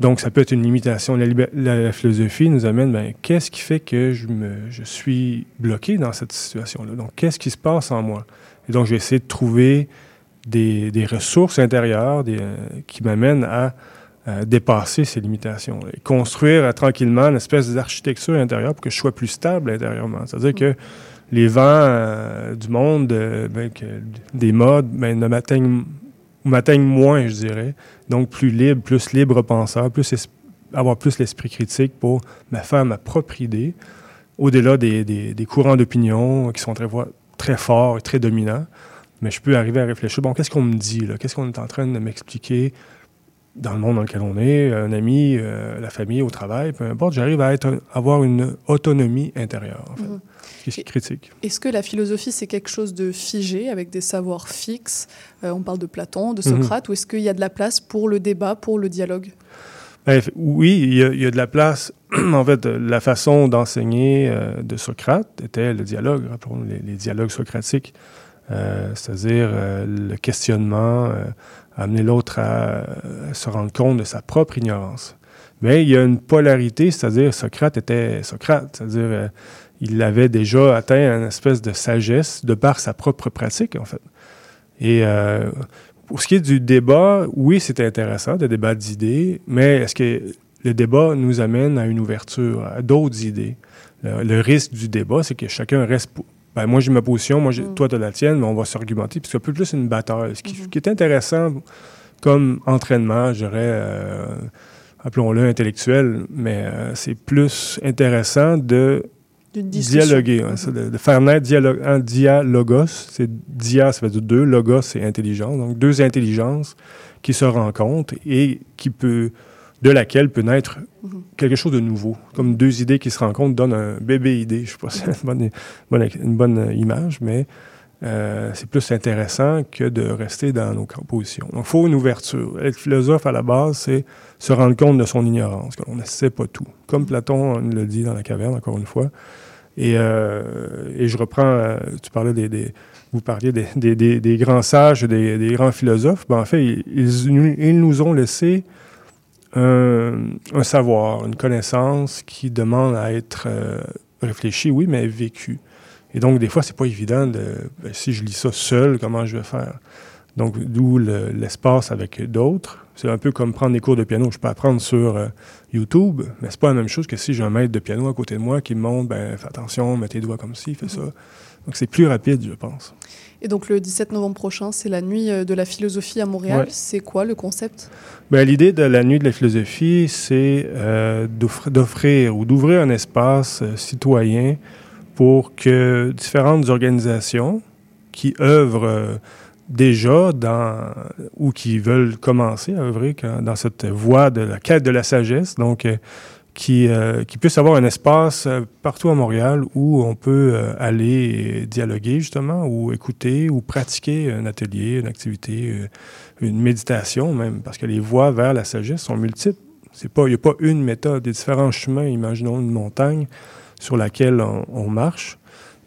Donc, ça peut être une limitation. La, philosophie nous amène, ben, qu'est-ce qui fait que je, me, je suis bloqué dans cette situation-là? Donc, qu'est-ce qui se passe en moi? Et donc, je vais essayer de trouver des, des ressources intérieures euh, qui m'amènent à, euh, dépasser ces limitations et construire euh, tranquillement une espèce d'architecture intérieure pour que je sois plus stable intérieurement. C'est-à-dire que les vents euh, du monde, ben, des modes, ben, ne m'atteignent m'atteignent moins, je dirais. Donc, plus libre, plus libre penseur, plus avoir plus l'esprit critique pour me faire ma propre idée, au-delà des, courants d'opinion qui sont très, forts et très dominants. Mais je peux arriver à réfléchir, bon, qu'est-ce qu'on me dit? Qu'est-ce qu'on est en train de m'expliquer? Dans le monde dans lequel on est, un ami, euh, la famille, au travail, peu importe, j'arrive à être, avoir une autonomie intérieure, en fait, Mhm. qui est critique. Est-ce que la philosophie, c'est quelque chose de figé, avec des savoirs fixes? Euh, On parle de Platon, de Mhm. Socrate, ou est-ce qu'il y a de la place pour le débat, pour le dialogue? Ben, oui, il y, a, il y a de la place. en fait, la façon d'enseigner euh, de Socrate était le dialogue, rappelons les, les dialogues socratiques, c'est-à-dire euh, le questionnement, euh, amener l'autre à, se rendre compte de sa propre ignorance. Mais il y a une polarité, c'est-à-dire Socrate était Socrate, c'est-à-dire euh, il avait déjà atteint une espèce de sagesse de par sa propre pratique, en fait. Et euh, pour ce qui est du débat, oui, c'est intéressant, de débat d'idées, mais est-ce que le débat nous amène à une ouverture, à d'autres idées? Le, le risque du débat, c'est que chacun reste... Ben, moi, j'ai ma position, moi, j'ai- toi, tu as la tienne, mais on va s'argumenter, puis c'est un peu plus une bataille. Ce qui, qui est intéressant comme entraînement, je dirais, euh, appelons-le intellectuel, mais euh, c'est plus intéressant de dialoguer, hein, ça, de, de faire naître dialogue, un dialogos, c'est dia, ça veut dire deux, logos, c'est intelligence, donc deux intelligences qui se rencontrent et qui peut, de laquelle peut naître quelque chose de nouveau, comme deux idées qui se rencontrent donnent un bébé idée. Je sais pas si c'est une bonne, image, mais euh, c'est plus intéressant que de rester dans nos positions. Donc, il faut une ouverture. Être philosophe, à la base, c'est se rendre compte de son ignorance, qu'on ne sait pas tout. Comme Platon on le dit dans la caverne, encore une fois. Et, euh, et je reprends, euh, tu parlais des, des- vous parliez des, grands sages, des, grands philosophes. Ben, en fait, ils, ils nous ont laissé un, un savoir, une connaissance qui demande à être euh, réfléchie, oui, mais vécue. Et donc, des fois, c'est pas évident de, ben, si je lis ça seul, comment je vais faire? Donc, d'où le- l'espace avec d'autres. C'est un peu comme prendre des cours de piano. Je peux apprendre sur euh, YouTube, mais c'est pas la même chose que si j'ai un maître de piano à côté de moi qui me montre, ben, fais attention, mets tes doigts comme ci, fais ça. Donc, c'est plus rapide, je pense. Et donc le 17 novembre prochain, c'est la nuit euh, de la philosophie à Montréal. Ouais. C'est quoi le concept? Ben, L'idée de la nuit de la philosophie, c'est euh, d'offr- d'offrir ou d'ouvrir un espace euh, citoyen pour que différentes organisations qui œuvrent déjà dans, ou qui veulent commencer à œuvrer dans cette voie de la quête de la sagesse, donc euh, qui, euh, qui avoir un espace euh, partout à Montréal où on peut euh, aller dialoguer justement, ou écouter, ou pratiquer un atelier, une activité, une méditation même, parce que les voies vers la sagesse sont multiples. Il n'y a pas une méthode, il y a différents chemins. Imaginons une montagne sur laquelle on marche.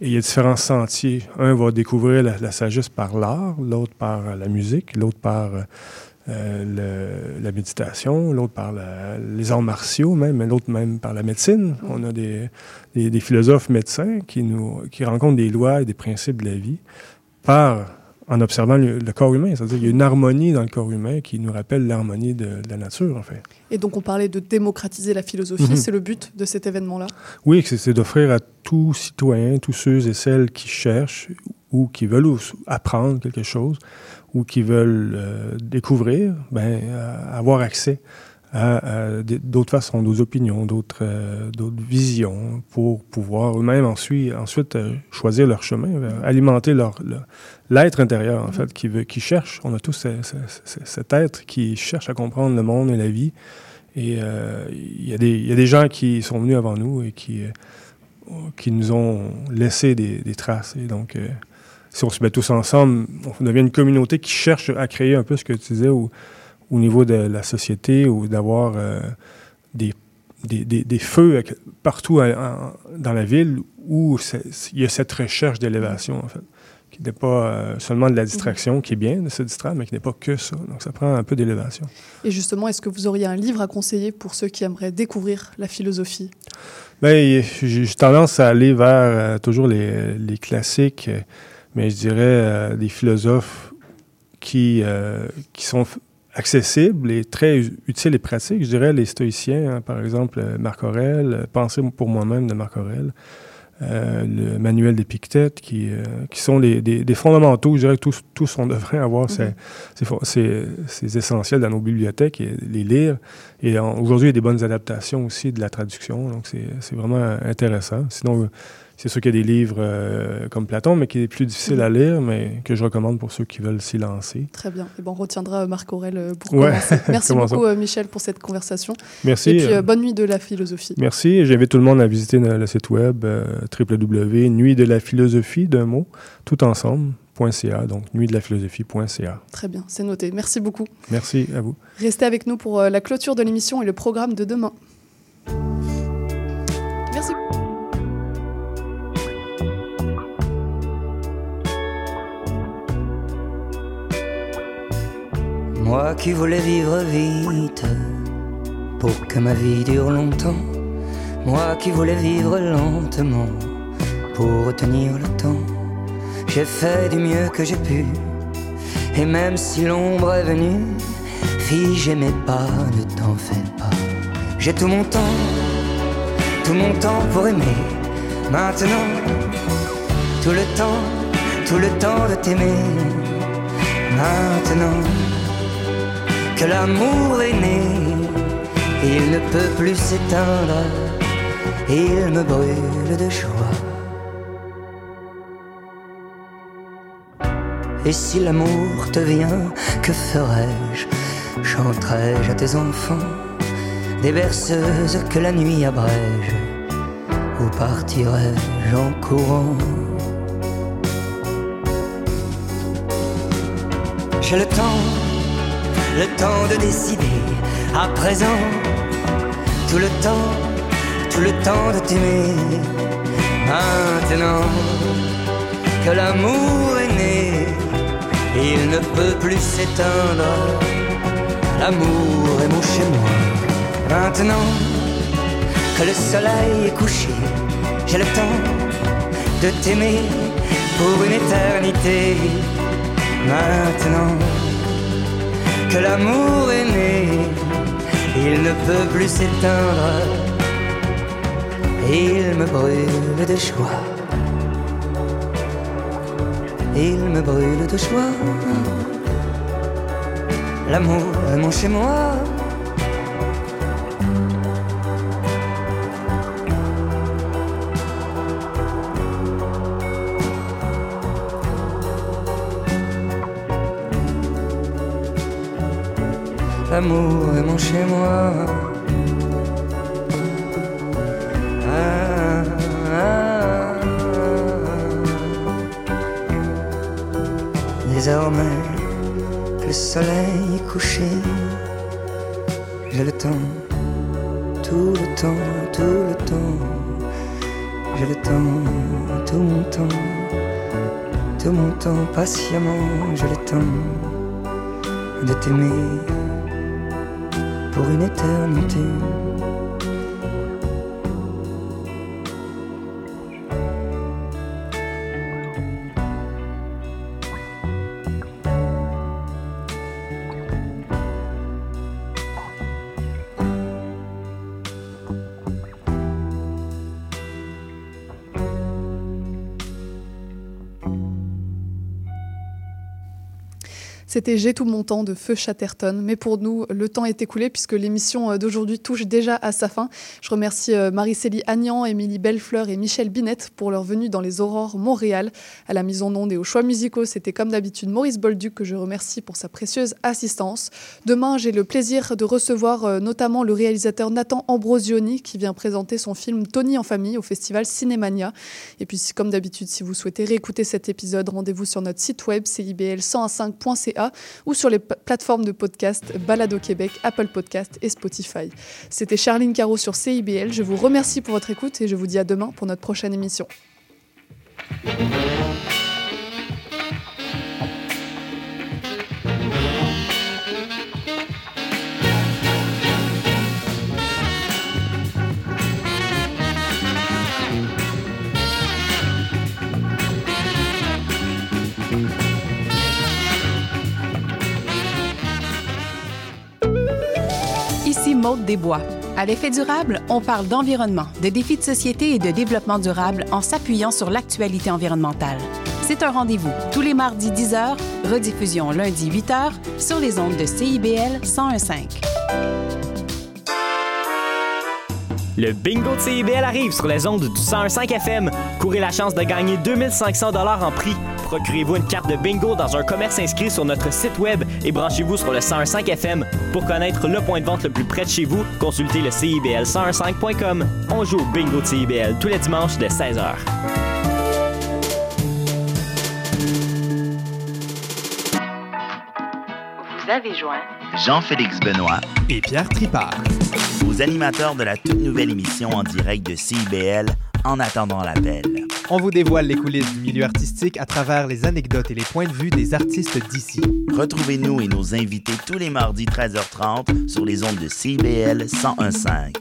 Il y a différents sentiers. Un va découvrir la, sagesse par l'art, l'autre par euh, la musique, l'autre par euh, le- la méditation, l'autre par les arts martiaux même, l'autre même par la médecine. On a des, des- des philosophes médecins qui, nous, qui rencontrent des lois et des principes de la vie par, en observant le, le corps humain. C'est-à-dire qu'il y a une harmonie dans le corps humain qui nous rappelle l'harmonie de, de la nature, en fait. Et donc on parlait de démocratiser la philosophie. Mhm. C'est le but de cet événement-là? Oui, c'est- d'offrir à tout citoyen, tous ceux et celles qui cherchent ou qui veulent apprendre quelque chose ou qui veulent euh, découvrir, ben, avoir accès à, d'autres façons, d'autres opinions, d'autres euh, visions pour pouvoir eux-mêmes ensuite, ensuite euh, choisir leur chemin, vers- alimenter leur, l'être intérieur, en fait, qui, veut, qui cherche. On a tous ce- ce- ce- cet être qui cherche à comprendre le monde et la vie. Et euh, il y, a des- il y a des gens qui sont venus avant nous et qui, euh, qui nous ont laissé des, des traces. Et donc, euh, si on se met tous ensemble, on devient une communauté qui cherche à créer un peu ce que tu disais au, au niveau de la société ou d'avoir euh, des, des, des- des feux partout à- dans la ville où il y a cette recherche d'élévation, en fait, qui n'est pas euh, seulement de la distraction, qui est bien de se distraire, mais qui n'est pas que ça. Donc, ça prend un peu d'élévation. Et justement, est-ce que vous auriez un livre à conseiller pour ceux qui aimeraient découvrir la philosophie? Ben, j'ai tendance à aller vers euh, toujours les, les classiques, mais je dirais des philosophes qui, qui sont accessibles et très u- utiles et pratiques. Je dirais les stoïciens, hein, par exemple euh, Marc Aurèle, euh, Penser pour moi-même de Marc Aurèle, euh, le manuel d'Épictète, qui, euh, qui sont les, des, des fondamentaux. Je dirais que tous, tous on devrait avoir ces, ces essentiels dans nos bibliothèques et les lire. Et en- aujourd'hui, il y a des bonnes adaptations aussi de la traduction, donc c'est c'est vraiment intéressant. Sinon, C'est sûr qu'il y a des livres euh, comme Platon, mais qui est plus difficile à lire, mais que je recommande pour ceux qui veulent s'y lancer. Très bien. Et bon, on retiendra Marc Aurel euh, pour Ouais. commencer. Merci beaucoup, euh, Michel, pour cette conversation. Merci, Et puis, euh, euh, bonne nuit de la philosophie. Merci. J'invite tout le monde à visiter le, site web euh, www.nuit de la philosophie d'un mot, tout ensemble.ca. Donc, nuit de la philosophie.ca. Très bien, c'est noté. Merci beaucoup. Merci à vous. Restez avec nous pour euh, la clôture de l'émission et le programme de demain. Merci. Moi qui voulais vivre vite pour que ma vie dure longtemps. Moi qui voulais vivre lentement pour retenir le temps. J'ai fait du mieux que j'ai pu. Et même si l'ombre est venue, figez mes pas, ne t'en fais pas. J'ai tout mon temps, tout mon temps pour aimer. Maintenant, tout le temps, tout le temps de t'aimer. Maintenant l'amour est né, il ne peut plus s'éteindre, il me brûle de joie. Et si l'amour te vient, que ferais-je Chanterai-je à tes enfants? Des berceuses que la nuit abrège? Ou partirai-je en courant? J'ai le temps, le temps de décider à présent, tout le temps, tout le temps de t'aimer. Maintenant que l'amour est né, il ne peut plus s'éteindre. L'amour est mon chez moi. Maintenant que le soleil est couché, j'ai le temps de t'aimer pour une éternité. Maintenant que l'amour est né, il ne peut plus s'éteindre. Il me brûle de joie. Il me brûle de joie. L'amour est mon chez moi. L'amour est mon chez moi. Ah, ah. Désormais le soleil couché, j'ai le temps, tout le temps, tout le temps. J'ai le temps, tout mon temps, tout mon temps, patiemment, j'ai le temps de t'aimer pour une éternité. C'était J'ai tout mon temps de Feu Chatterton. Mais pour nous, le temps est écoulé puisque l'émission euh, d'aujourd'hui touche déjà à sa fin. Je remercie euh, Marie-Célie Agnan, Émilie Bellefleur et Michel Binette pour leur venue dans les Aurores Montréal. À la mise en onde et aux choix musicaux, c'était comme d'habitude Maurice Bolduc que je remercie pour sa précieuse assistance. Demain, j'ai le plaisir de recevoir euh, notamment le réalisateur Nathan Ambrosioni qui vient présenter son film Tony en famille au festival Cinémania. Et puis, comme d'habitude, si vous souhaitez réécouter cet épisode, rendez-vous sur notre site web cibl105.ca ou sur les plateformes de podcast Balado Québec, Apple Podcast et Spotify. C'était Charline Caro sur CIBL. Je vous remercie pour votre écoute et je vous dis à demain pour notre prochaine émission. Maude Desbois. À l'effet durable, on parle d'environnement, de défis de société et de développement durable en s'appuyant sur l'actualité environnementale. C'est un rendez-vous tous les mardis 10h, rediffusion lundi 8h sur les ondes de CIBL 1015. Le bingo de CIBL arrive sur les ondes du 101.5 FM. Courez la chance de gagner 2500 dollars en prix. Procurez-vous une carte de bingo dans un commerce inscrit sur notre site web et branchez-vous sur le 101.5 FM. Pour connaître le point de vente le plus près de chez vous, consultez le CIBL1015.com. On joue au bingo de CIBL tous les dimanches de 16h. Vous avez joint Jean-Félix Benoît et Pierre Tripart, aux animateurs de la toute nouvelle émission en direct de CIBL En attendant l'appel. On vous dévoile les coulisses du milieu artistique à travers les anecdotes et les points de vue des artistes d'ici. Retrouvez-nous et nos invités tous les mardis 13h30 sur les ondes de CIBL 1015.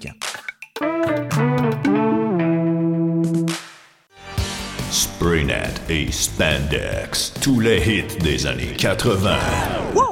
Spraynet et Spandex, tous les hits des années 80. Wow,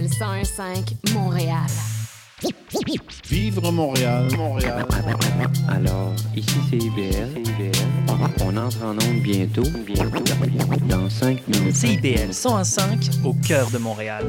CIBL 101.5 Montréal. Vivre Montréal, Montréal. Alors, ici c'est IBL. On entre en onde bientôt, bientôt, dans 5 minutes. CIBL 105 au cœur de Montréal.